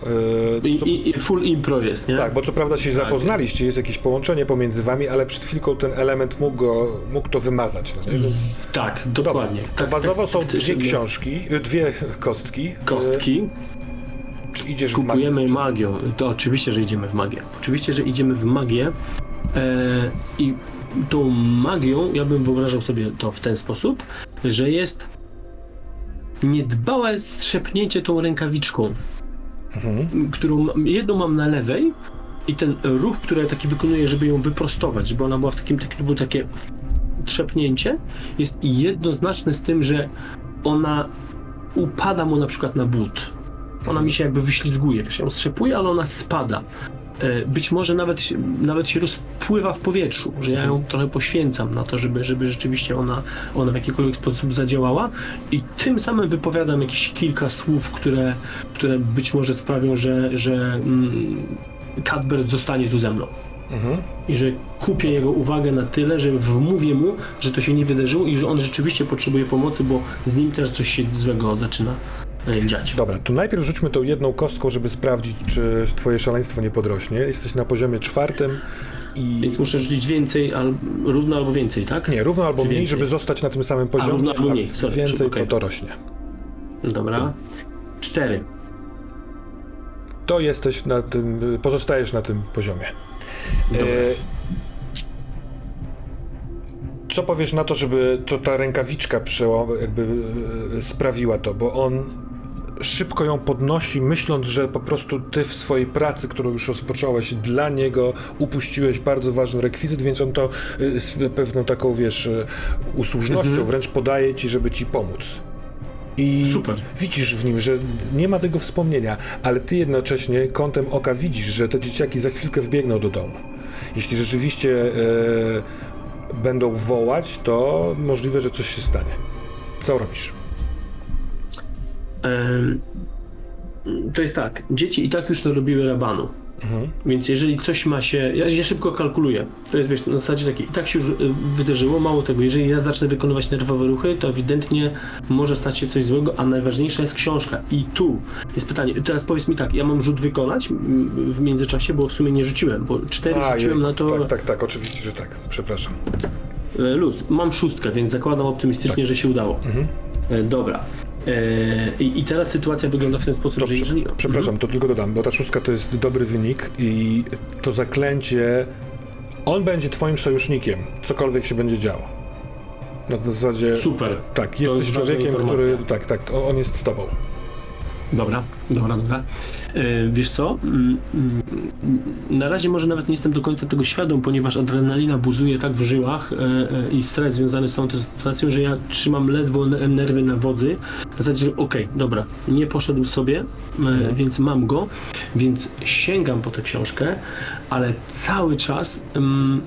E, co, i, I full impro jest, nie? tak, bo co prawda się zapoznaliście, jest jakieś połączenie pomiędzy wami, ale przed chwilką ten element mógł, go, mógł to wymazać, no? Więc Tak, Dobra, dokładnie. to tak, bazowo tak, są dwie książki, e, dwie kostki. E, Kostki. Czy idziesz w Kupujemy magię? magią. To oczywiście, że idziemy w magię. Oczywiście, że idziemy w magię. E, I tą magią, ja bym wyobrażał sobie to w ten sposób, że jest niedbałe strzepnięcie tą rękawiczką, Mhm. którą jedną mam na lewej i ten ruch, który ja taki wykonuję, żeby ją wyprostować, żeby ona była w takim, takim to było takie trzepnięcie, jest jednoznaczne z tym, że ona upada mu na przykład na but. Ona mi się jakby wyślizguje, wiesz, ją strzepuje, ale ona spada. E, Być może nawet, się- nawet się rozpływa w powietrzu, że ja ją trochę poświęcam na to, żeby, żeby rzeczywiście ona, ona w jakikolwiek sposób zadziałała i tym samym wypowiadam jakieś kilka słów, które, które być może sprawią, że, że mm, Cadbert zostanie tu ze mną. Mhm. I że kupię jego uwagę na tyle, że wmówię mu, że to się nie wydarzyło i że on rzeczywiście potrzebuje pomocy, bo z nim też coś się złego zaczyna dziać. Dobra, to najpierw rzućmy tą jedną kostką, żeby sprawdzić, czy twoje szaleństwo nie podrośnie. Jesteś na poziomie czwartym i... Więc muszę rzucić więcej, al, równo albo więcej, tak? Nie, równo albo Czy mniej, więcej? żeby zostać na tym samym poziomie, równo albo a mniej, sorry, więcej okej. to to rośnie. Dobra. Cztery. to jesteś na tym, pozostajesz na tym poziomie. E, co powiesz na to, żeby to ta rękawiczka jakby e, sprawiła to, bo on szybko ją podnosi, myśląc, że po prostu ty w swojej pracy, którą już rozpocząłeś, dla niego upuściłeś bardzo ważny rekwizyt, więc on to y, z pewną taką, wiesz, y, usłużnością Mhm. wręcz podaje ci, żeby ci pomóc. I Super. widzisz w nim, że nie ma tego wspomnienia, ale ty jednocześnie kątem oka widzisz, że te dzieciaki za chwilkę wbiegną do domu. Jeśli rzeczywiście e, będą wołać, to możliwe, że coś się stanie. Co robisz? To jest tak, dzieci i tak już narobiły rabanu. Mhm. Więc jeżeli coś ma się. Ja, ja szybko kalkuluję. To jest wiesz, na zasadzie takiej. I tak się już y, wydarzyło. Mało tego, jeżeli ja zacznę wykonywać nerwowe ruchy, to ewidentnie może stać się coś złego, a najważniejsza jest książka. I tu jest pytanie. Teraz powiedz mi tak, ja mam rzut wykonać w międzyczasie, bo w sumie nie rzuciłem, bo cztery A, rzuciłem jej, na to Tak, tak, tak, oczywiście, że tak. Przepraszam. e, luz. Mam szóstkę, więc zakładam optymistycznie, Tak. że się udało. Mhm. E, Dobra. E, I, teraz sytuacja wygląda w ten sposób, To że jeżeli. Przepraszam, to tylko dodam, bo ta szóstka to jest dobry wynik i to zaklęcie, on będzie twoim sojusznikiem, cokolwiek się będzie działo. Na zasadzie, Mhm. Super. tak, jest jesteś człowiekiem, który, tak, tak, on jest z tobą. Dobra, dobra, dobra. E, wiesz co? Mm, mm, Na razie może nawet nie jestem do końca tego świadom, ponieważ adrenalina buzuje tak w żyłach e, e, i stres związany z tą sytuacją, że ja trzymam ledwo nerwy na wodzy. W zasadzie, okej, dobra, nie poszedł sobie, e, więc mam go, więc sięgam po tę książkę, ale cały czas mm,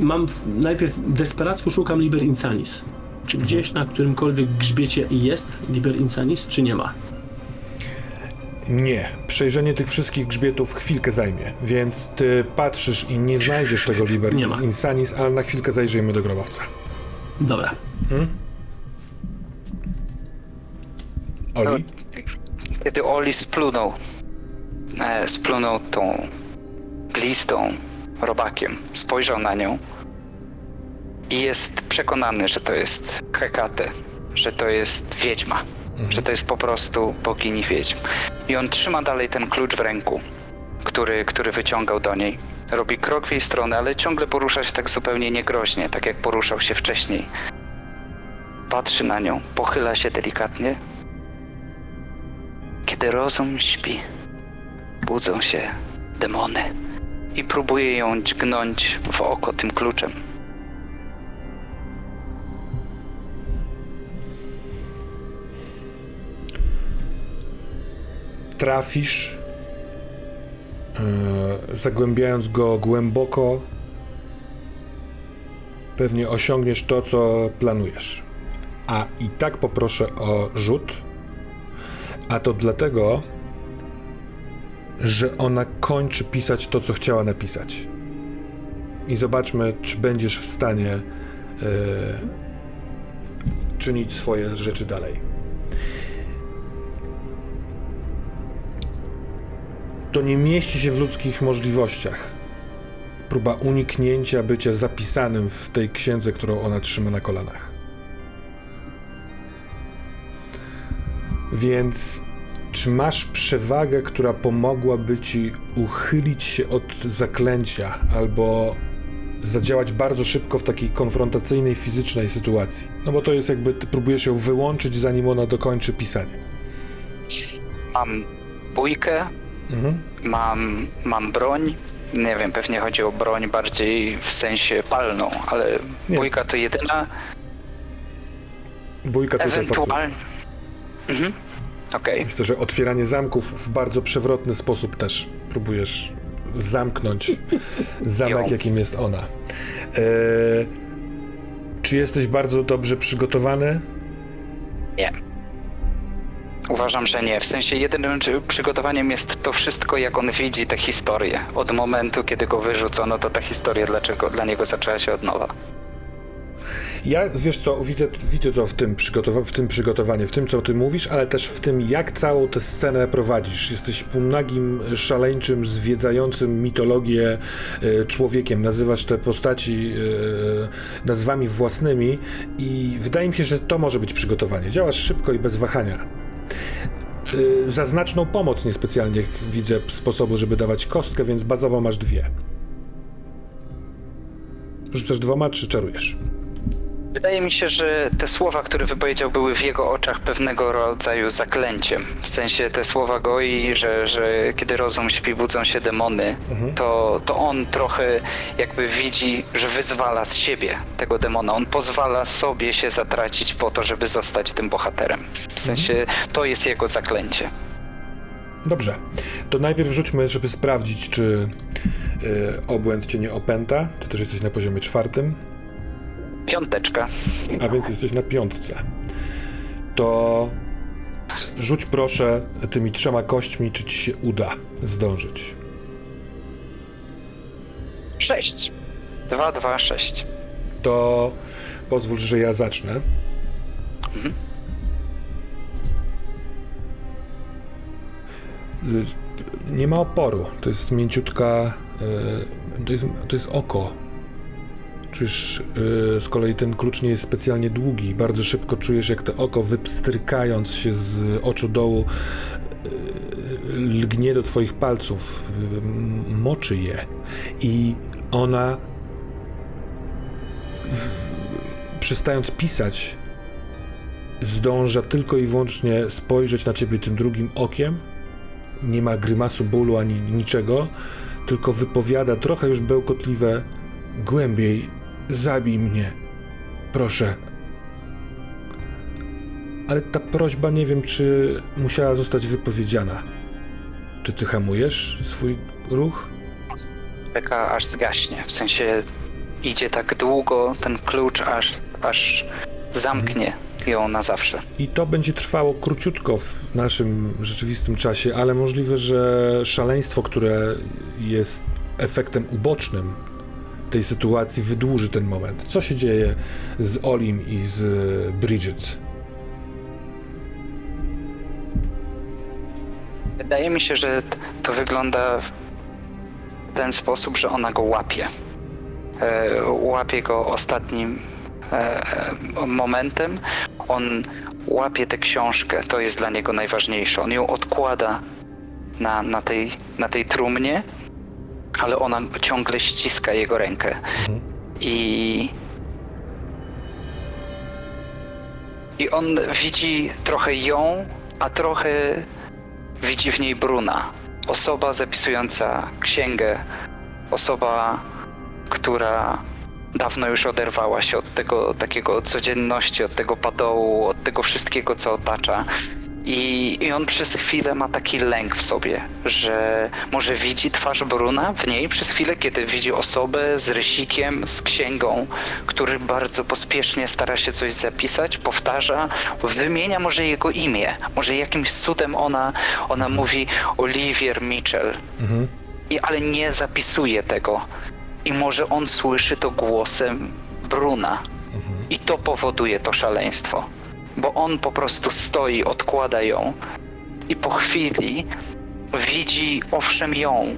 mam w- najpierw desperacko szukam Liber Insanis. Czy gdzieś na którymkolwiek grzbiecie jest Liber Insanis, czy nie ma? Nie, przejrzenie tych wszystkich grzbietów chwilkę zajmie, więc ty patrzysz i nie znajdziesz tego Liber Nie ma. Insanis, ale na chwilkę zajrzyjmy do grobowca. Dobra. Oli? Kiedy Oli splunął, e, splunął tą glistą robakiem, spojrzał na nią i jest przekonany, że to jest Hekate, że to jest wiedźma, że to jest po prostu bogini wiedźm. I on trzyma dalej ten klucz w ręku, który, który wyciągał do niej. Robi krok w jej stronę, ale ciągle porusza się tak zupełnie niegroźnie, tak jak poruszał się wcześniej. Patrzy na nią, pochyla się delikatnie, kiedy rozum śpi, budzą się demony i próbuje ją dźgnąć w oko tym kluczem. Trafisz, e, zagłębiając go głęboko, pewnie osiągniesz to, co planujesz. A i tak poproszę o rzut, a to dlatego, że ona kończy pisać to, co chciała napisać. I zobaczmy, czy będziesz w stanie e, czynić swoje rzeczy dalej. To nie mieści się w ludzkich możliwościach. Próba uniknięcia bycia zapisanym w tej księdze, którą ona trzyma na kolanach. Więc czy masz przewagę, która pomogłaby ci uchylić się od zaklęcia albo zadziałać bardzo szybko w takiej konfrontacyjnej, fizycznej sytuacji? No bo to jest jakby ty próbujesz ją wyłączyć, zanim ona dokończy pisanie. Mam bójkę, Mhm. mam, mam broń. Nie wiem, pewnie chodzi o broń bardziej w sensie palną, ale Nie. bójka to jedyna. Bójka tutaj pasuje. Ewentualnie. Mhm. Okej. Myślę, że otwieranie zamków w bardzo przewrotny sposób też próbujesz zamknąć zamek, Ją. jakim jest ona. E, czy jesteś bardzo dobrze przygotowany? Nie. Uważam, że nie. W sensie jedynym przygotowaniem jest to wszystko, jak on widzi tę historię. Od momentu, kiedy go wyrzucono, to ta historia dlaczego dla niego zaczęła się od nowa. Ja, wiesz co, widzę, widzę to w tym, przygotowa- w tym przygotowaniu, w tym, co ty mówisz, ale też w tym, jak całą tę scenę prowadzisz. Jesteś półnagim, szaleńczym, zwiedzającym mitologię e, człowiekiem. Nazywasz te postaci e, nazwami własnymi i wydaje mi się, że to może być przygotowanie. Działasz szybko i bez wahania. Y, za znaczną pomoc niespecjalnie widzę sposobu, żeby dawać kostkę, więc bazowo masz dwie. Rzucasz dwoma, czy czarujesz? Wydaje mi się, że te słowa, które wypowiedział, były w jego oczach pewnego rodzaju zaklęciem. W sensie te słowa goi, że, że kiedy rozum śpi, budzą się demony, to, to on trochę jakby widzi, że wyzwala z siebie tego demona. On pozwala sobie się zatracić po to, żeby zostać tym bohaterem. W sensie to jest jego zaklęcie. Dobrze. To najpierw rzućmy, żeby sprawdzić, czy y, obłęd cię nie opęta. Ty też jesteś na poziomie czwartym. Piąteczka. A więc jesteś na piątce. To rzuć proszę tymi trzema kośćmi, czy ci się uda zdążyć. Sześć. Dwa, dwa, sześć. To pozwól, że ja zacznę. Y, Nie ma oporu. To jest mięciutka. y, To jest, to jest oko. Czujesz, y, z kolei ten klucz nie jest specjalnie długi. Bardzo szybko czujesz, jak to oko wypstrykając się z oczu dołu y, lgnie do twoich palców, y, m- moczy je. I ona przestając pisać, zdąża tylko i wyłącznie spojrzeć na ciebie tym drugim okiem. Nie ma grymasu bólu ani niczego, tylko wypowiada trochę już bełkotliwe, głębiej, zabij mnie. Proszę. Ale ta prośba nie wiem, czy musiała zostać wypowiedziana. Czy ty hamujesz swój ruch? Czeka aż zgaśnie. W sensie idzie tak długo ten klucz, aż, aż zamknie ją na zawsze. I to będzie trwało króciutko w naszym rzeczywistym czasie, ale możliwe, że szaleństwo, które jest efektem ubocznym tej sytuacji, wydłuży ten moment. Co się dzieje z Olim i z Bridget? Wydaje mi się, że to wygląda w ten sposób, że ona go łapie. E, łapie go ostatnim e, e, momentem. On łapie tę książkę, to jest dla niego najważniejsze. On ją odkłada na, na, tej, na tej trumnie, ale ona ciągle ściska jego rękę. I. I on widzi trochę ją, a trochę widzi w niej Bruna. Osoba zapisująca księgę, osoba, która dawno już oderwała się od tego takiego codzienności, od tego padołu, od tego wszystkiego, co otacza. I, I on przez chwilę ma taki lęk w sobie, że może widzi twarz Bruna w niej przez chwilę, kiedy widzi osobę z rysikiem, z księgą, który bardzo pospiesznie stara się coś zapisać, powtarza, wymienia może jego imię. Może jakimś cudem ona, ona mówi Olivier Mitchell, Mhm. i, ale nie zapisuje tego. I może on słyszy to głosem Bruna. I to powoduje to szaleństwo. Bo on po prostu stoi, odkłada ją i po chwili widzi owszem ją,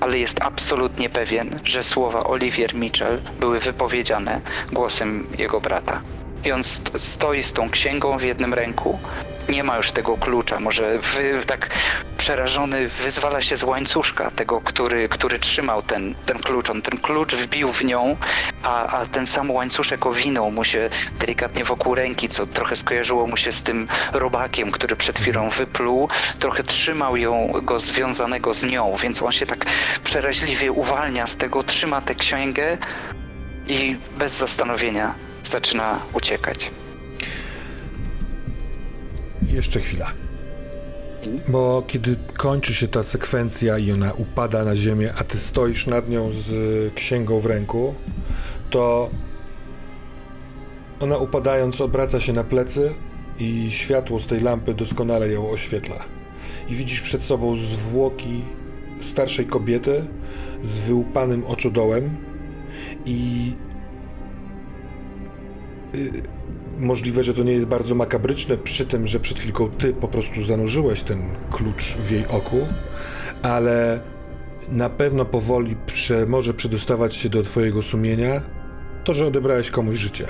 ale jest absolutnie pewien, że słowa Olivier Mitchell były wypowiedziane głosem jego brata. I on st- stoi z tą księgą w jednym ręku, nie ma już tego klucza, może wy, tak przerażony wyzwala się z łańcuszka tego, który, który trzymał ten, ten klucz. On ten klucz wbił w nią, a, a ten sam łańcuszek owinął mu się delikatnie wokół ręki, co trochę skojarzyło mu się z tym robakiem, który przed chwilą wypluł. Trochę trzymał ją go związanego z nią, więc on się tak przeraźliwie uwalnia z tego, trzyma tę księgę i bez zastanowienia zaczyna uciekać. Jeszcze chwila. Bo kiedy kończy się ta sekwencja i ona upada na ziemię, a ty stoisz nad nią z księgą w ręku, to ona upadając obraca się na plecy i światło z tej lampy doskonale ją oświetla. I widzisz przed sobą zwłoki starszej kobiety z wyłupanym oczodołem i Możliwe, że to nie jest bardzo makabryczne przy tym, że przed chwilką ty po prostu zanurzyłeś ten klucz w jej oku, ale na pewno powoli prze, może przedostawać się do twojego sumienia to, że odebrałeś komuś życie.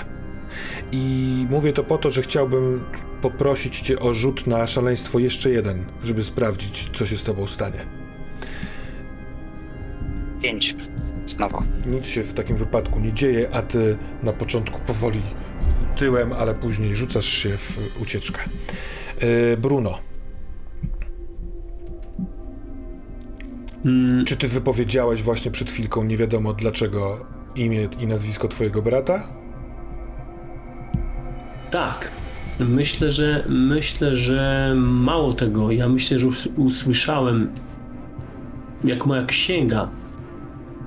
I mówię to po to, że chciałbym poprosić cię o rzut na szaleństwo jeszcze jeden, żeby sprawdzić, co się z tobą stanie. Pięć. Znowu. Nic się w takim wypadku nie dzieje, a ty na początku powoli tyłem, ale później rzucasz się w ucieczkę. Yy, Bruno, Mm, czy ty wypowiedziałeś właśnie przed chwilką, nie wiadomo dlaczego, imię i nazwisko twojego brata? tak. Myślę, że myślę, że mało tego. Ja myślę, że us- usłyszałem, jak moja księga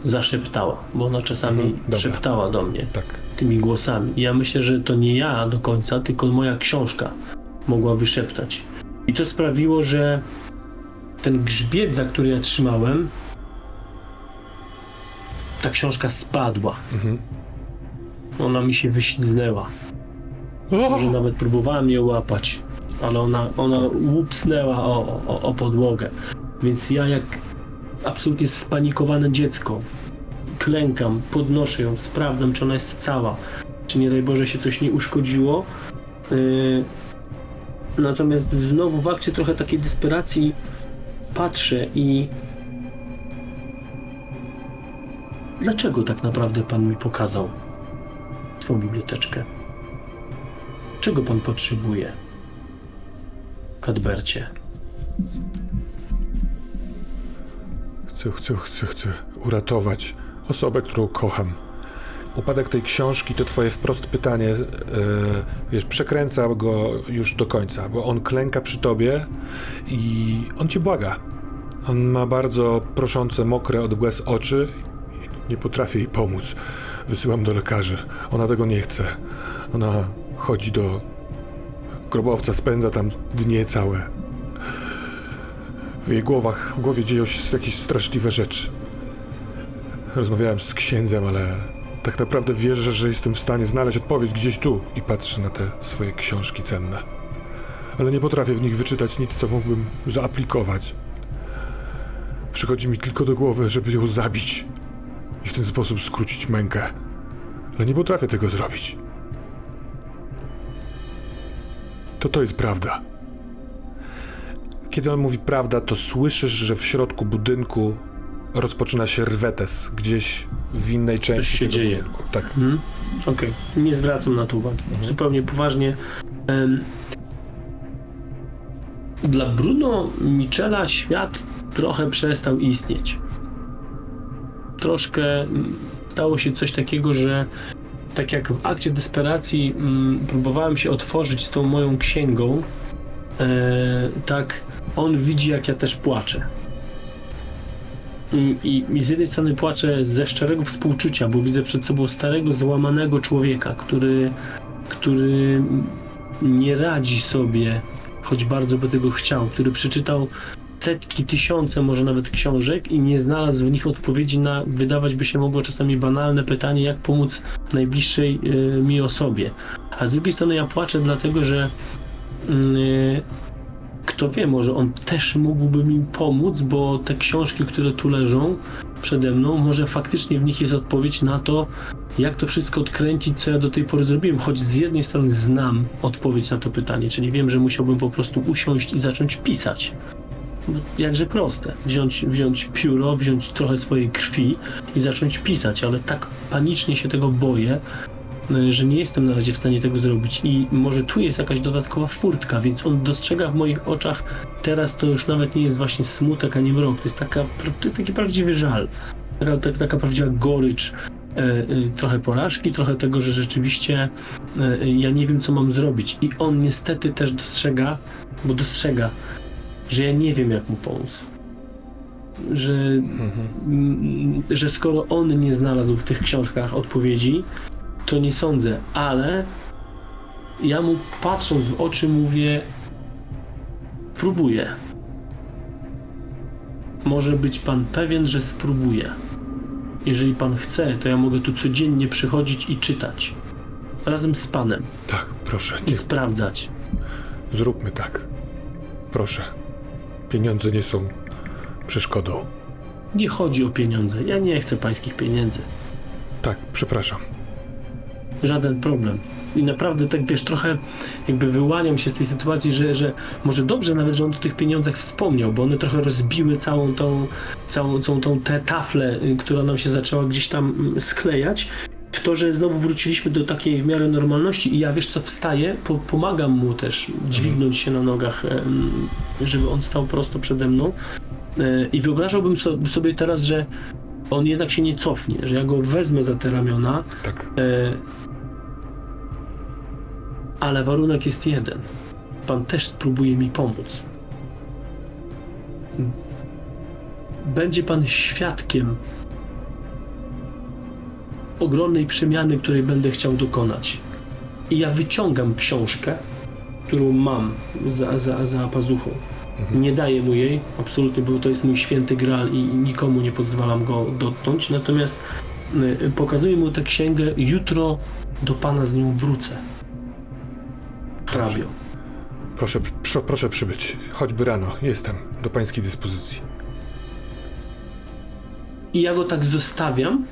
zaszeptała, bo ona czasami Mhm, szeptała do mnie Tak. Tymi głosami. Ja myślę, że to nie ja do końca, tylko moja książka mogła wyszeptać. I to sprawiło, że ten grzbiet, za który ja trzymałem, ta książka spadła. Mhm. Ona mi się wyśliznęła. Może nawet próbowałem ją łapać, ale ona, ona łupsnęła o, o, o podłogę. Więc ja jak absolutnie spanikowane dziecko klękam, podnoszę ją, sprawdzam, czy ona jest cała, czy nie daj Boże się coś nie uszkodziło. Yy, natomiast znowu w akcie trochę takiej desperacji patrzę i dlaczego tak naprawdę Pan mi pokazał swoją biblioteczkę? Czego pan potrzebuje? Kadbercie. Chcę, chcę, chcę, chcę uratować osobę, którą kocham. Upadek tej książki to twoje wprost pytanie, e, wiesz, przekręca go już do końca, bo on klęka przy tobie i on cię błaga. On ma bardzo proszące, mokre od łez oczy. Nie potrafię jej pomóc. Wysyłam do lekarzy. Ona tego nie chce. Ona chodzi do grobowca, spędza tam dnie całe. W jej głowach, w głowie dzieją się jakieś straszliwe rzeczy. Rozmawiałem z księdzem, ale tak naprawdę wierzę, że jestem w stanie znaleźć odpowiedź gdzieś tu i patrzę na te swoje książki cenne. Ale nie potrafię w nich wyczytać nic, co mógłbym zaaplikować. Przychodzi mi tylko do głowy, żeby ją zabić i w ten sposób skrócić mękę. Ale nie potrafię tego zrobić. To to jest prawda. Kiedy on mówi prawda, to słyszysz, że w środku budynku rozpoczyna się rwetes gdzieś w innej części się tego dzieje. budynku. Tak. Hmm? Okej, nie zwracam na to uwagi. Zupełnie poważnie. Em, dla Bruno Michela świat trochę przestał istnieć. Troszkę mm, stało się coś takiego, że tak jak w akcie desperacji mm, próbowałem się otworzyć z tą moją księgą, e, tak on widzi, jak ja też płaczę. I, i, z jednej strony płaczę ze szczerego współczucia, bo widzę przed sobą starego, złamanego człowieka, który, który nie radzi sobie, choć bardzo by tego chciał, który przeczytał setki, tysiące, może nawet książek i nie znalazł w nich odpowiedzi na, wydawać by się mogło czasami banalne pytanie, jak pomóc najbliższej y, mi osobie. A z drugiej strony ja płaczę dlatego, że y, kto wie, może on też mógłby mi pomóc, bo te książki, które tu leżą przede mną, może faktycznie w nich jest odpowiedź na to, jak to wszystko odkręcić, co ja do tej pory zrobiłem. Choć z jednej strony znam odpowiedź na to pytanie, czyli wiem, że musiałbym po prostu usiąść i zacząć pisać. No, jakże proste. Wziąć, wziąć pióro, wziąć trochę swojej krwi i zacząć pisać, ale tak panicznie się tego boję, że nie jestem na razie w stanie tego zrobić. I może tu jest jakaś dodatkowa furtka, więc on dostrzega w moich oczach teraz to już nawet nie jest właśnie smutek, ani mrok, to jest, taka, to jest taki prawdziwy żal, taka, taka, taka prawdziwa gorycz, e, e, trochę porażki, trochę tego, że rzeczywiście e, ja nie wiem, co mam zrobić. I on niestety też dostrzega, bo dostrzega, że ja nie wiem, jak mu pomóc. Że, mm, że skoro on nie znalazł w tych książkach odpowiedzi, to nie sądzę, ale ja mu patrząc w oczy mówię: Próbuję. Może być pan pewien, że spróbuję. Jeżeli pan chce, to ja mogę tu codziennie przychodzić i czytać. Razem z panem Tak, proszę, i nie, sprawdzać. zróbmy tak. Proszę. Pieniądze nie są przeszkodą. Nie chodzi o pieniądze. Ja nie chcę pańskich pieniędzy. Tak, przepraszam. Żaden problem. I naprawdę tak wiesz, trochę jakby wyłaniam się z tej sytuacji, że, że może dobrze nawet, że on o tych pieniądzach wspomniał, bo one trochę rozbiły całą tą, całą, całą tą tę taflę, y, która nam się zaczęła gdzieś tam mm, sklejać. W to, że znowu wróciliśmy do takiej w miarę normalności i ja wiesz co, wstaję, po, pomagam mu też dźwignąć się na nogach, żeby on stał prosto przede mną. E, I wyobrażałbym so- sobie teraz, że on jednak się nie cofnie, że ja go wezmę za te ramiona, Tak. Ale warunek jest jeden. Pan też spróbuje mi pomóc. Będzie pan świadkiem ogromnej przemiany, której będę chciał dokonać. I ja wyciągam książkę, którą mam za, za, za pazuchą. Nie daję mu jej, absolutnie, bo to jest mój święty graal i nikomu nie pozwalam go dotknąć. Natomiast y, pokazuję mu tę księgę, jutro do pana z nią wrócę. Hrabio. Proszę, pr- proszę przybyć. Choćby rano. Jestem do pańskiej dyspozycji. I ja go tak zostawiam,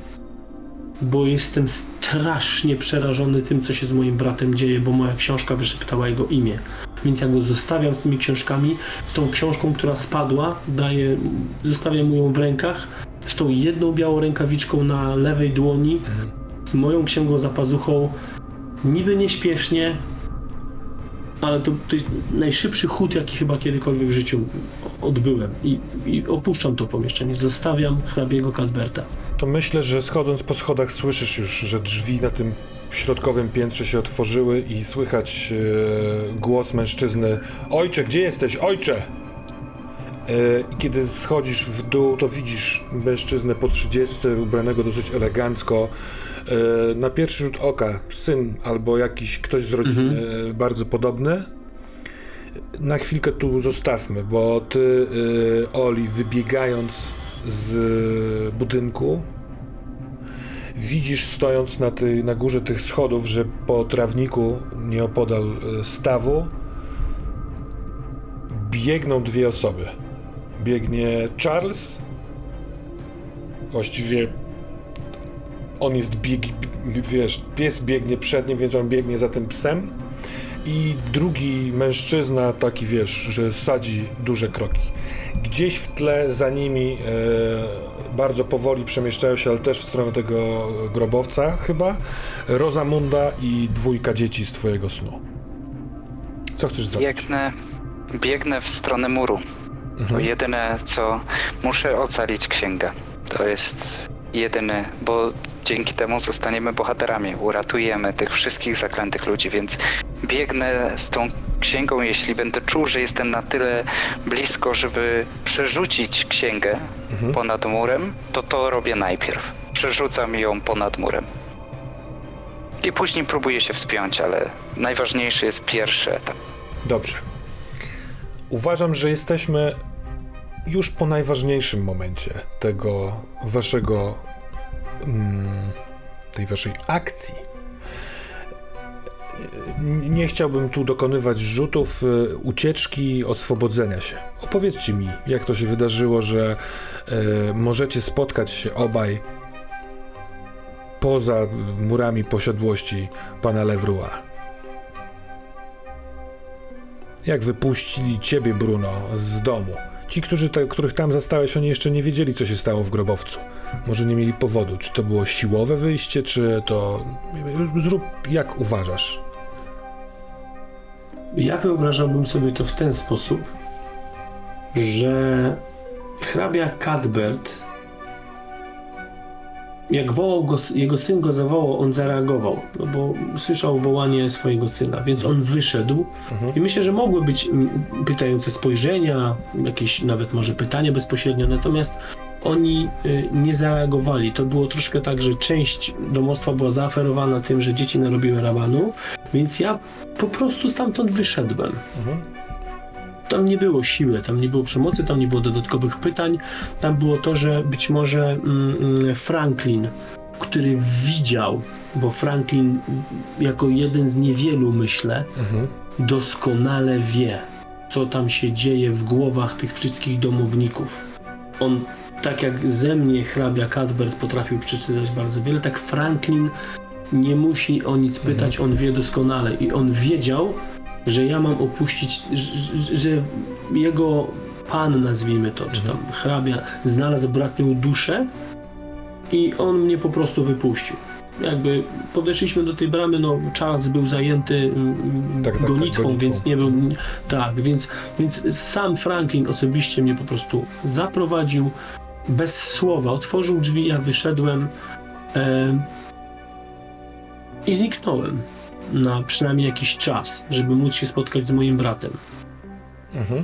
bo jestem strasznie przerażony tym, co się z moim bratem dzieje, bo moja książka wyszeptała jego imię. Więc ja go zostawiam z tymi książkami, z tą książką, która spadła, daję, zostawiam mu ją w rękach, z tą jedną białą rękawiczką na lewej dłoni, z moją księgą za pazuchą, niby nieśpiesznie, ale to, to jest najszybszy chód, jaki chyba kiedykolwiek w życiu odbyłem. I, i opuszczam to pomieszczenie, zostawiam hrabiego Cadberta. To myślę, że schodząc po schodach słyszysz już, że drzwi na tym środkowym piętrze się otworzyły i słychać e, głos mężczyzny. Ojcze, gdzie jesteś? Ojcze! E, kiedy schodzisz w dół, to widzisz mężczyznę po 30, ubranego dosyć elegancko. E, na pierwszy rzut oka syn albo jakiś ktoś z rodziny e, bardzo podobny. Na chwilkę tu zostawmy, bo ty, e, Oli, wybiegając z budynku, widzisz stojąc na, tej, na górze tych schodów, że po trawniku nieopodal stawu biegną dwie osoby. Biegnie Charles, właściwie on jest bieg, wiesz, pies biegnie przed nim, więc on biegnie za tym psem. I drugi mężczyzna, taki wiesz, że sadzi duże kroki. Gdzieś w tle za nimi e, bardzo powoli przemieszczają się, ale też w stronę tego grobowca chyba, Rosamunda i dwójka dzieci z twojego snu. Co chcesz zrobić? Biegnę, biegnę w stronę muru. To jedyne, co muszę ocalić księgę. To jest jedyne, bo dzięki temu zostaniemy bohaterami. Uratujemy tych wszystkich zaklętych ludzi, więc biegnę z tą księgą, jeśli będę czuł, że jestem na tyle blisko, żeby przerzucić księgę ponad murem, to to robię najpierw. Przerzucam ją ponad murem. I później próbuję się wspiąć, ale najważniejszy jest pierwszy etap. Dobrze. Uważam, że jesteśmy już po najważniejszym momencie tego waszego. Mm, tej waszej akcji. Nie chciałbym tu dokonywać rzutów y, ucieczki, oswobodzenia się. Opowiedzcie mi, jak to się wydarzyło, że y, możecie spotkać się obaj poza murami posiadłości pana Levroy. Jak wypuścili ciebie, Bruno, z domu? Ci, którzy te, których tam zastałeś, oni jeszcze nie wiedzieli, co się stało w grobowcu. Może nie mieli powodu. Czy to było siłowe wyjście, czy to. Zrób jak uważasz. Ja wyobrażałbym sobie to w ten sposób, że hrabia Cadbert, jak wołał go, jego syn go zawołał, on zareagował, no bo słyszał wołanie swojego syna, więc on wyszedł i myślę, że mogły być pytające spojrzenia, jakieś nawet może pytania bezpośrednio, natomiast oni y, nie zareagowali. To było troszkę tak, że część domostwa była zaoferowana tym, że dzieci narobiły rabanu, więc ja po prostu stamtąd wyszedłem. Mhm. Tam nie było siły, tam nie było przemocy, tam nie było dodatkowych pytań. Tam było to, że być może mm, mm, Franklin, który widział, bo Franklin jako jeden z niewielu, myślę, Mhm. doskonale wie, co tam się dzieje w głowach tych wszystkich domowników. On, tak jak ze mnie hrabia Cadbert potrafił przeczytać bardzo wiele, tak Franklin nie musi o nic pytać, on wie doskonale i on wiedział, że ja mam opuścić, że, że jego pan, nazwijmy to, czy tam hrabia, znalazł bratnią duszę i on mnie po prostu wypuścił. Jakby podeszliśmy do tej bramy, no Charles był zajęty mm, Tak, tak, tak, gonitwą, gonitwą. więc nie był. Tak, więc, więc sam Franklin osobiście mnie po prostu zaprowadził bez słowa, otworzył drzwi, ja wyszedłem e, i zniknąłem na przynajmniej jakiś czas, żeby móc się spotkać z moim bratem. Mhm.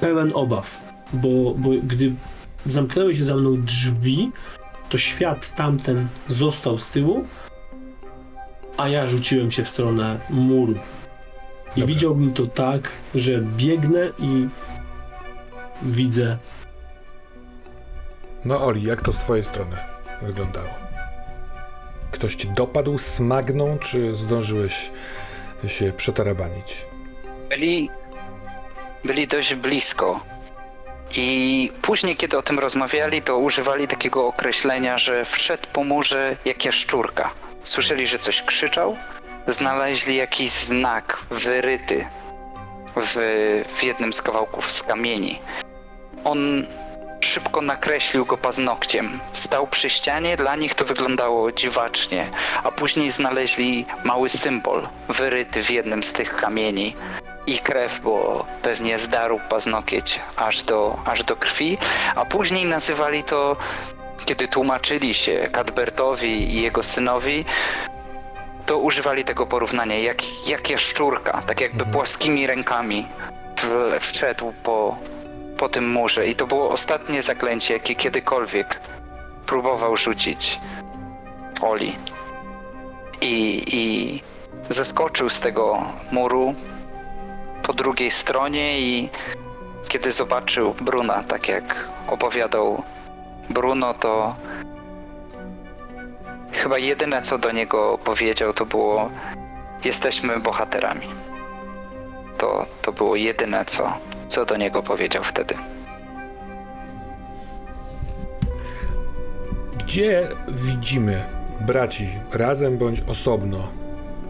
Pełen obaw, bo, bo gdy zamknęły się za mną drzwi, to świat tamten został z tyłu, a ja rzuciłem się w stronę muru. I Dobra. widziałbym to tak, że biegnę i widzę No Oli, jak to z twojej strony wyglądało? Ktoś cię dopadł, smagnął, czy zdążyłeś się przetarabanić? Byli, byli dość blisko. I później, kiedy o tym rozmawiali, to używali takiego określenia, że wszedł po murze jak jaszczurka. Słyszeli, że coś krzyczał, znaleźli jakiś znak wyryty w, w jednym z kawałków z kamieni. On szybko nakreślił go paznokciem. Stał przy ścianie, dla nich to wyglądało dziwacznie, a później znaleźli mały symbol wyryty w jednym z tych kamieni i krew, bo pewnie zdarł paznokieć aż do, aż do krwi, a później nazywali to, kiedy tłumaczyli się Cadbertowi i jego synowi, to używali tego porównania, jak, jak jaszczurka, tak jakby Mhm. płaskimi rękami w, wszedł po, po tym murze i to było ostatnie zaklęcie, jakie kiedykolwiek próbował rzucić Oli. I, i zeskoczył z tego muru po drugiej stronie i kiedy zobaczył Bruna, tak jak opowiadał Bruno, to chyba jedyne co do niego powiedział to było jesteśmy bohaterami. To, to było jedyne co, co do niego powiedział wtedy. Gdzie widzimy braci razem bądź osobno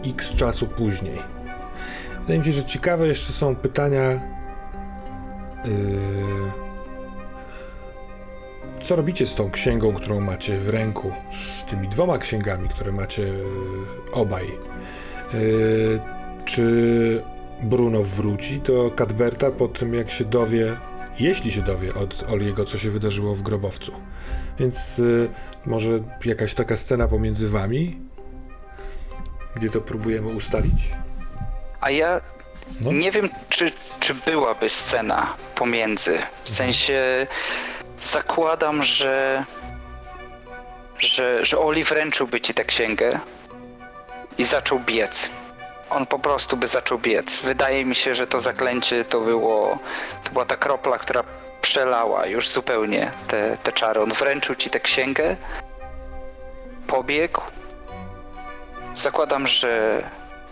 x czasu później? Wydaje mi się, że ciekawe jeszcze są pytania. Yy, co robicie z tą księgą, którą macie w ręku? Z tymi dwoma księgami, które macie yy, obaj? Yy, czy Bruno wróci do Cadberta po tym, jak się dowie, jeśli się dowie od Oliego, co się wydarzyło w grobowcu? Więc y, może jakaś taka scena pomiędzy wami, gdzie to próbujemy ustalić? A ja No. nie wiem, czy, czy byłaby scena pomiędzy. W sensie zakładam, że, że, że Oli wręczyłby ci tę księgę i zaczął biec. On po prostu by zaczął biec. Wydaje mi się, że to zaklęcie to było. To była ta kropla, która przelała już zupełnie te, te czary. On wręczył ci tę księgę, pobiegł. Zakładam, że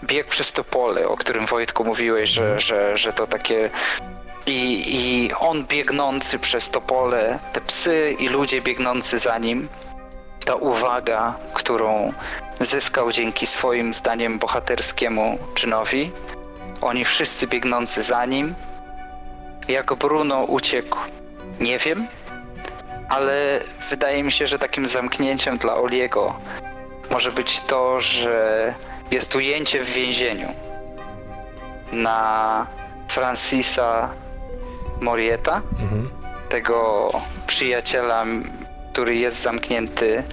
biegł przez to pole, o którym Wojtku mówiłeś, że, że, że to takie. I, I on biegnący przez to pole, te psy i ludzie biegnący za nim, ta uwaga, którą zyskał dzięki swoim zdaniem bohaterskiemu czynowi, oni wszyscy biegnący za nim. Jak Bruno uciekł, nie wiem, ale wydaje mi się, że takim zamknięciem dla Oliego może być to, że jest ujęcie w więzieniu na Francisa Morieta, Mhm. tego przyjaciela, który jest zamknięty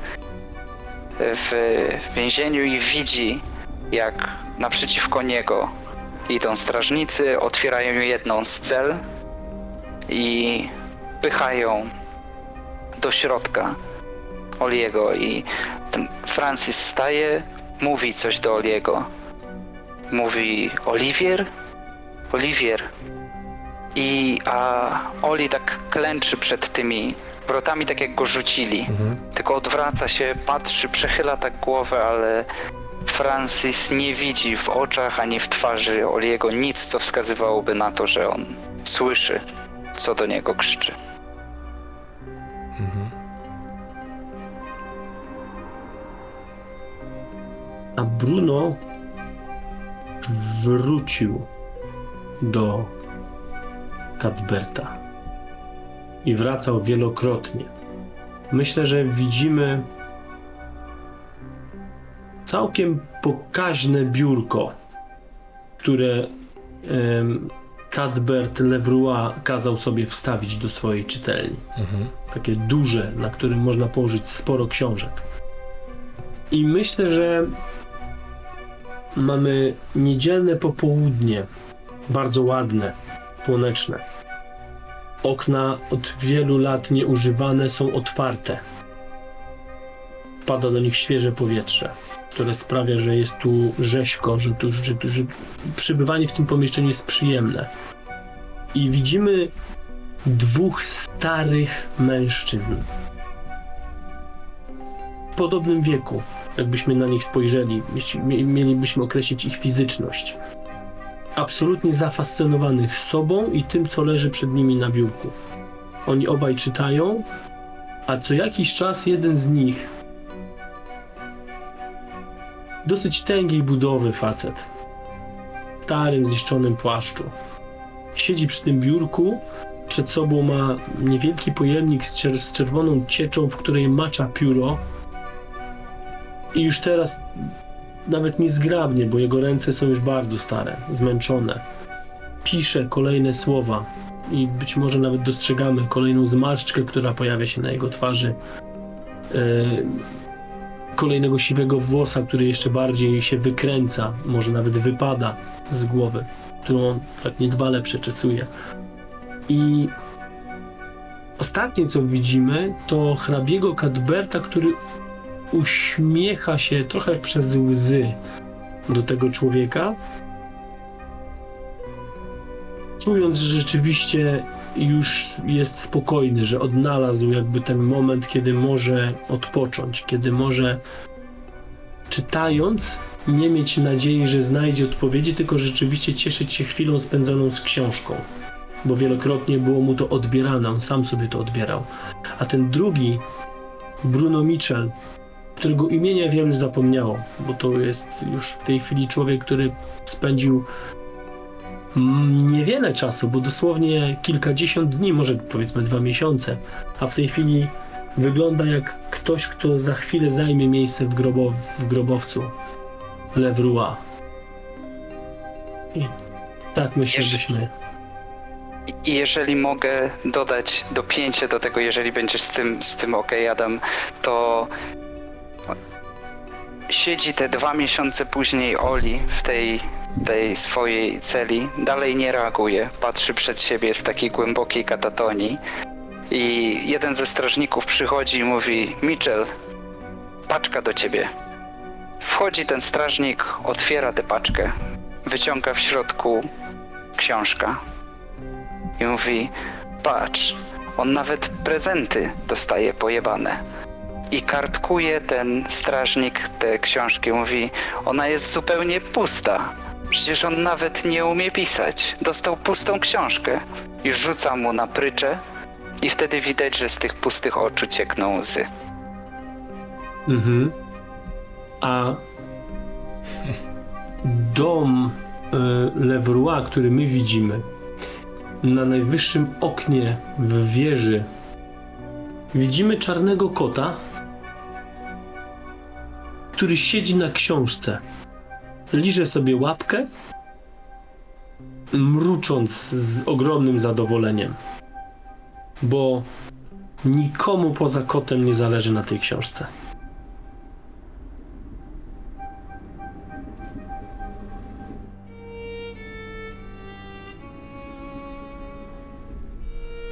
w, w więzieniu i widzi, jak naprzeciwko niego idą strażnicy, otwierają jedną z cel i pychają do środka Oliego i Francis staje, mówi coś do Oliego. Mówi Oliwier? Oliwier. I a Oli tak klęczy przed tymi wrotami, tak jak go rzucili. Mhm. Tylko odwraca się, patrzy, przechyla tak głowę, ale Francis nie widzi w oczach ani w twarzy Oliego nic, co wskazywałoby na to, że on słyszy, co do niego krzyczy. Bruno wrócił do Cadberta i wracał wielokrotnie. Myślę, że widzimy całkiem pokaźne biurko, które em, Cadbert Levroy kazał sobie wstawić do swojej czytelni. Mhm. Takie duże, na którym można położyć sporo książek. I myślę, że mamy niedzielne popołudnie, bardzo ładne, słoneczne. Okna od wielu lat nieużywane są otwarte. Wpada do nich świeże powietrze, które sprawia, że jest tu rzeźko, że, tu, że, że przybywanie w tym pomieszczeniu jest przyjemne. I widzimy dwóch starych mężczyzn. W podobnym wieku, jakbyśmy na nich spojrzeli, mielibyśmy określić ich fizyczność. Absolutnie zafascynowanych sobą i tym, co leży przed nimi na biurku. Oni obaj czytają, a co jakiś czas jeden z nich, dosyć tęgiej budowy facet, w starym, zniszczonym płaszczu, siedzi przy tym biurku przed sobą ma niewielki pojemnik z, czer- z czerwoną cieczą, w której macza pióro. I już teraz nawet niezgrabnie, bo jego ręce są już bardzo stare, zmęczone. Pisze kolejne słowa i być może nawet dostrzegamy kolejną zmarszczkę, która pojawia się na jego twarzy. E, kolejnego siwego włosa, który jeszcze bardziej się wykręca, może nawet wypada z głowy, którą on tak niedbale przeczesuje. I ostatnie co widzimy to hrabiego Cadberta, który uśmiecha się trochę przez łzy do tego człowieka, czując, że rzeczywiście już jest spokojny, że odnalazł jakby ten moment, kiedy może odpocząć, kiedy może czytając nie mieć nadziei, że znajdzie odpowiedzi, tylko rzeczywiście cieszyć się chwilą spędzoną z książką bo wielokrotnie było mu to odbierane, on sam sobie to odbierał. A ten drugi, Bruno Mitchell, którego imienia wielu już zapomniało, bo to jest już w tej chwili człowiek, który spędził niewiele czasu, bo dosłownie kilkadziesiąt dni, może powiedzmy dwa miesiące, a w tej chwili wygląda jak ktoś, kto za chwilę zajmie miejsce w, grobow w grobowcu Levroy. I tak I jeżeli mogę dodać dopięcie do tego, jeżeli będziesz z tym, z tym ok, Adam, to siedzi te dwa miesiące później Oli w tej, tej swojej celi, dalej nie reaguje, patrzy przed siebie w takiej głębokiej katatonii i jeden ze strażników przychodzi i mówi Mitchell, paczka do ciebie. Wchodzi ten strażnik, otwiera tę paczkę, wyciąga w środku książka i mówi: Patrz, on nawet prezenty dostaje pojebane. I kartkuje ten strażnik te książki. Mówi: Ona jest zupełnie pusta. Przecież on nawet nie umie pisać. Dostał pustą książkę. I rzuca mu na pryczę. I wtedy widać, że z tych pustych oczu ciekną łzy. Mhm. A dom y, Levroy, który my widzimy, na najwyższym oknie w wieży widzimy czarnego kota, który siedzi na książce. Liże sobie łapkę, mrucząc z ogromnym zadowoleniem, bo nikomu poza kotem nie zależy na tej książce.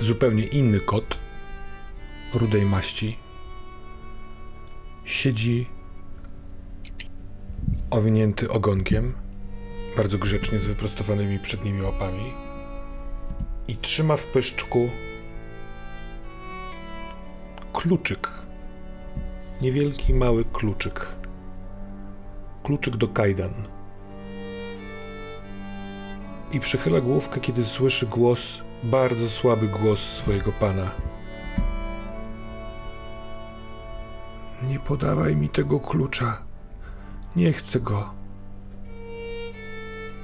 Zupełnie inny kot, rudej maści, siedzi owinięty ogonkiem, bardzo grzecznie z wyprostowanymi przednimi łapami i trzyma w pyszczku kluczyk. Niewielki, mały kluczyk. Kluczyk do kajdan. I przychyla główkę, kiedy słyszy głos, bardzo słaby głos swojego pana. Nie podawaj mi tego klucza. Nie chcę go.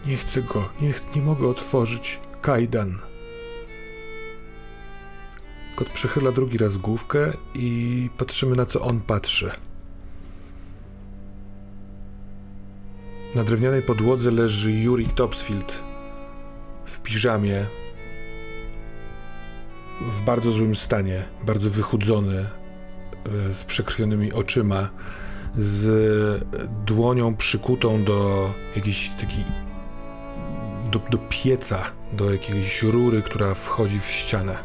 Nie chcę go. Nie, ch- nie mogę otworzyć. Kajdan. Kot przechyla drugi raz główkę i patrzymy na co on patrzy. Na drewnianej podłodze leży Jurik Topsfield w piżamie, w bardzo złym stanie, bardzo wychudzony, e, z przekrwionymi oczyma, z dłonią przykutą do jakiejś takiej do, do pieca, do jakiejś rury, która wchodzi w ścianę.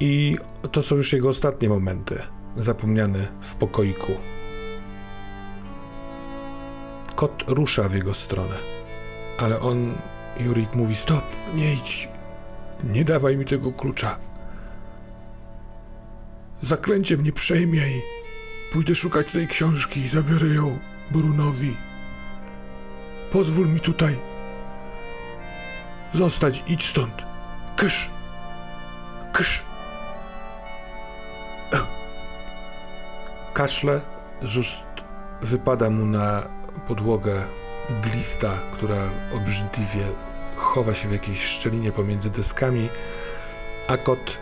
I to są już jego ostatnie momenty, zapomniany w pokoiku. Kot rusza w jego stronę, ale on, Jurik mówi: Stop, nie idź, nie dawaj mi tego klucza. Zaklęcie mnie przejmie i pójdę szukać tej książki i zabiorę ją Brunowi. Pozwól mi tutaj zostać, idź stąd. Kysz, kysz. Kaszle z ust wypada mu na podłogę glista, która obrzydliwie chowa się w jakiejś szczelinie pomiędzy deskami, a kot,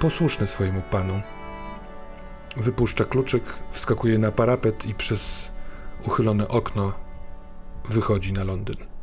posłuszny swojemu panu, wypuszcza kluczyk, wskakuje na parapet i przez uchylone okno wychodzi na Londyn.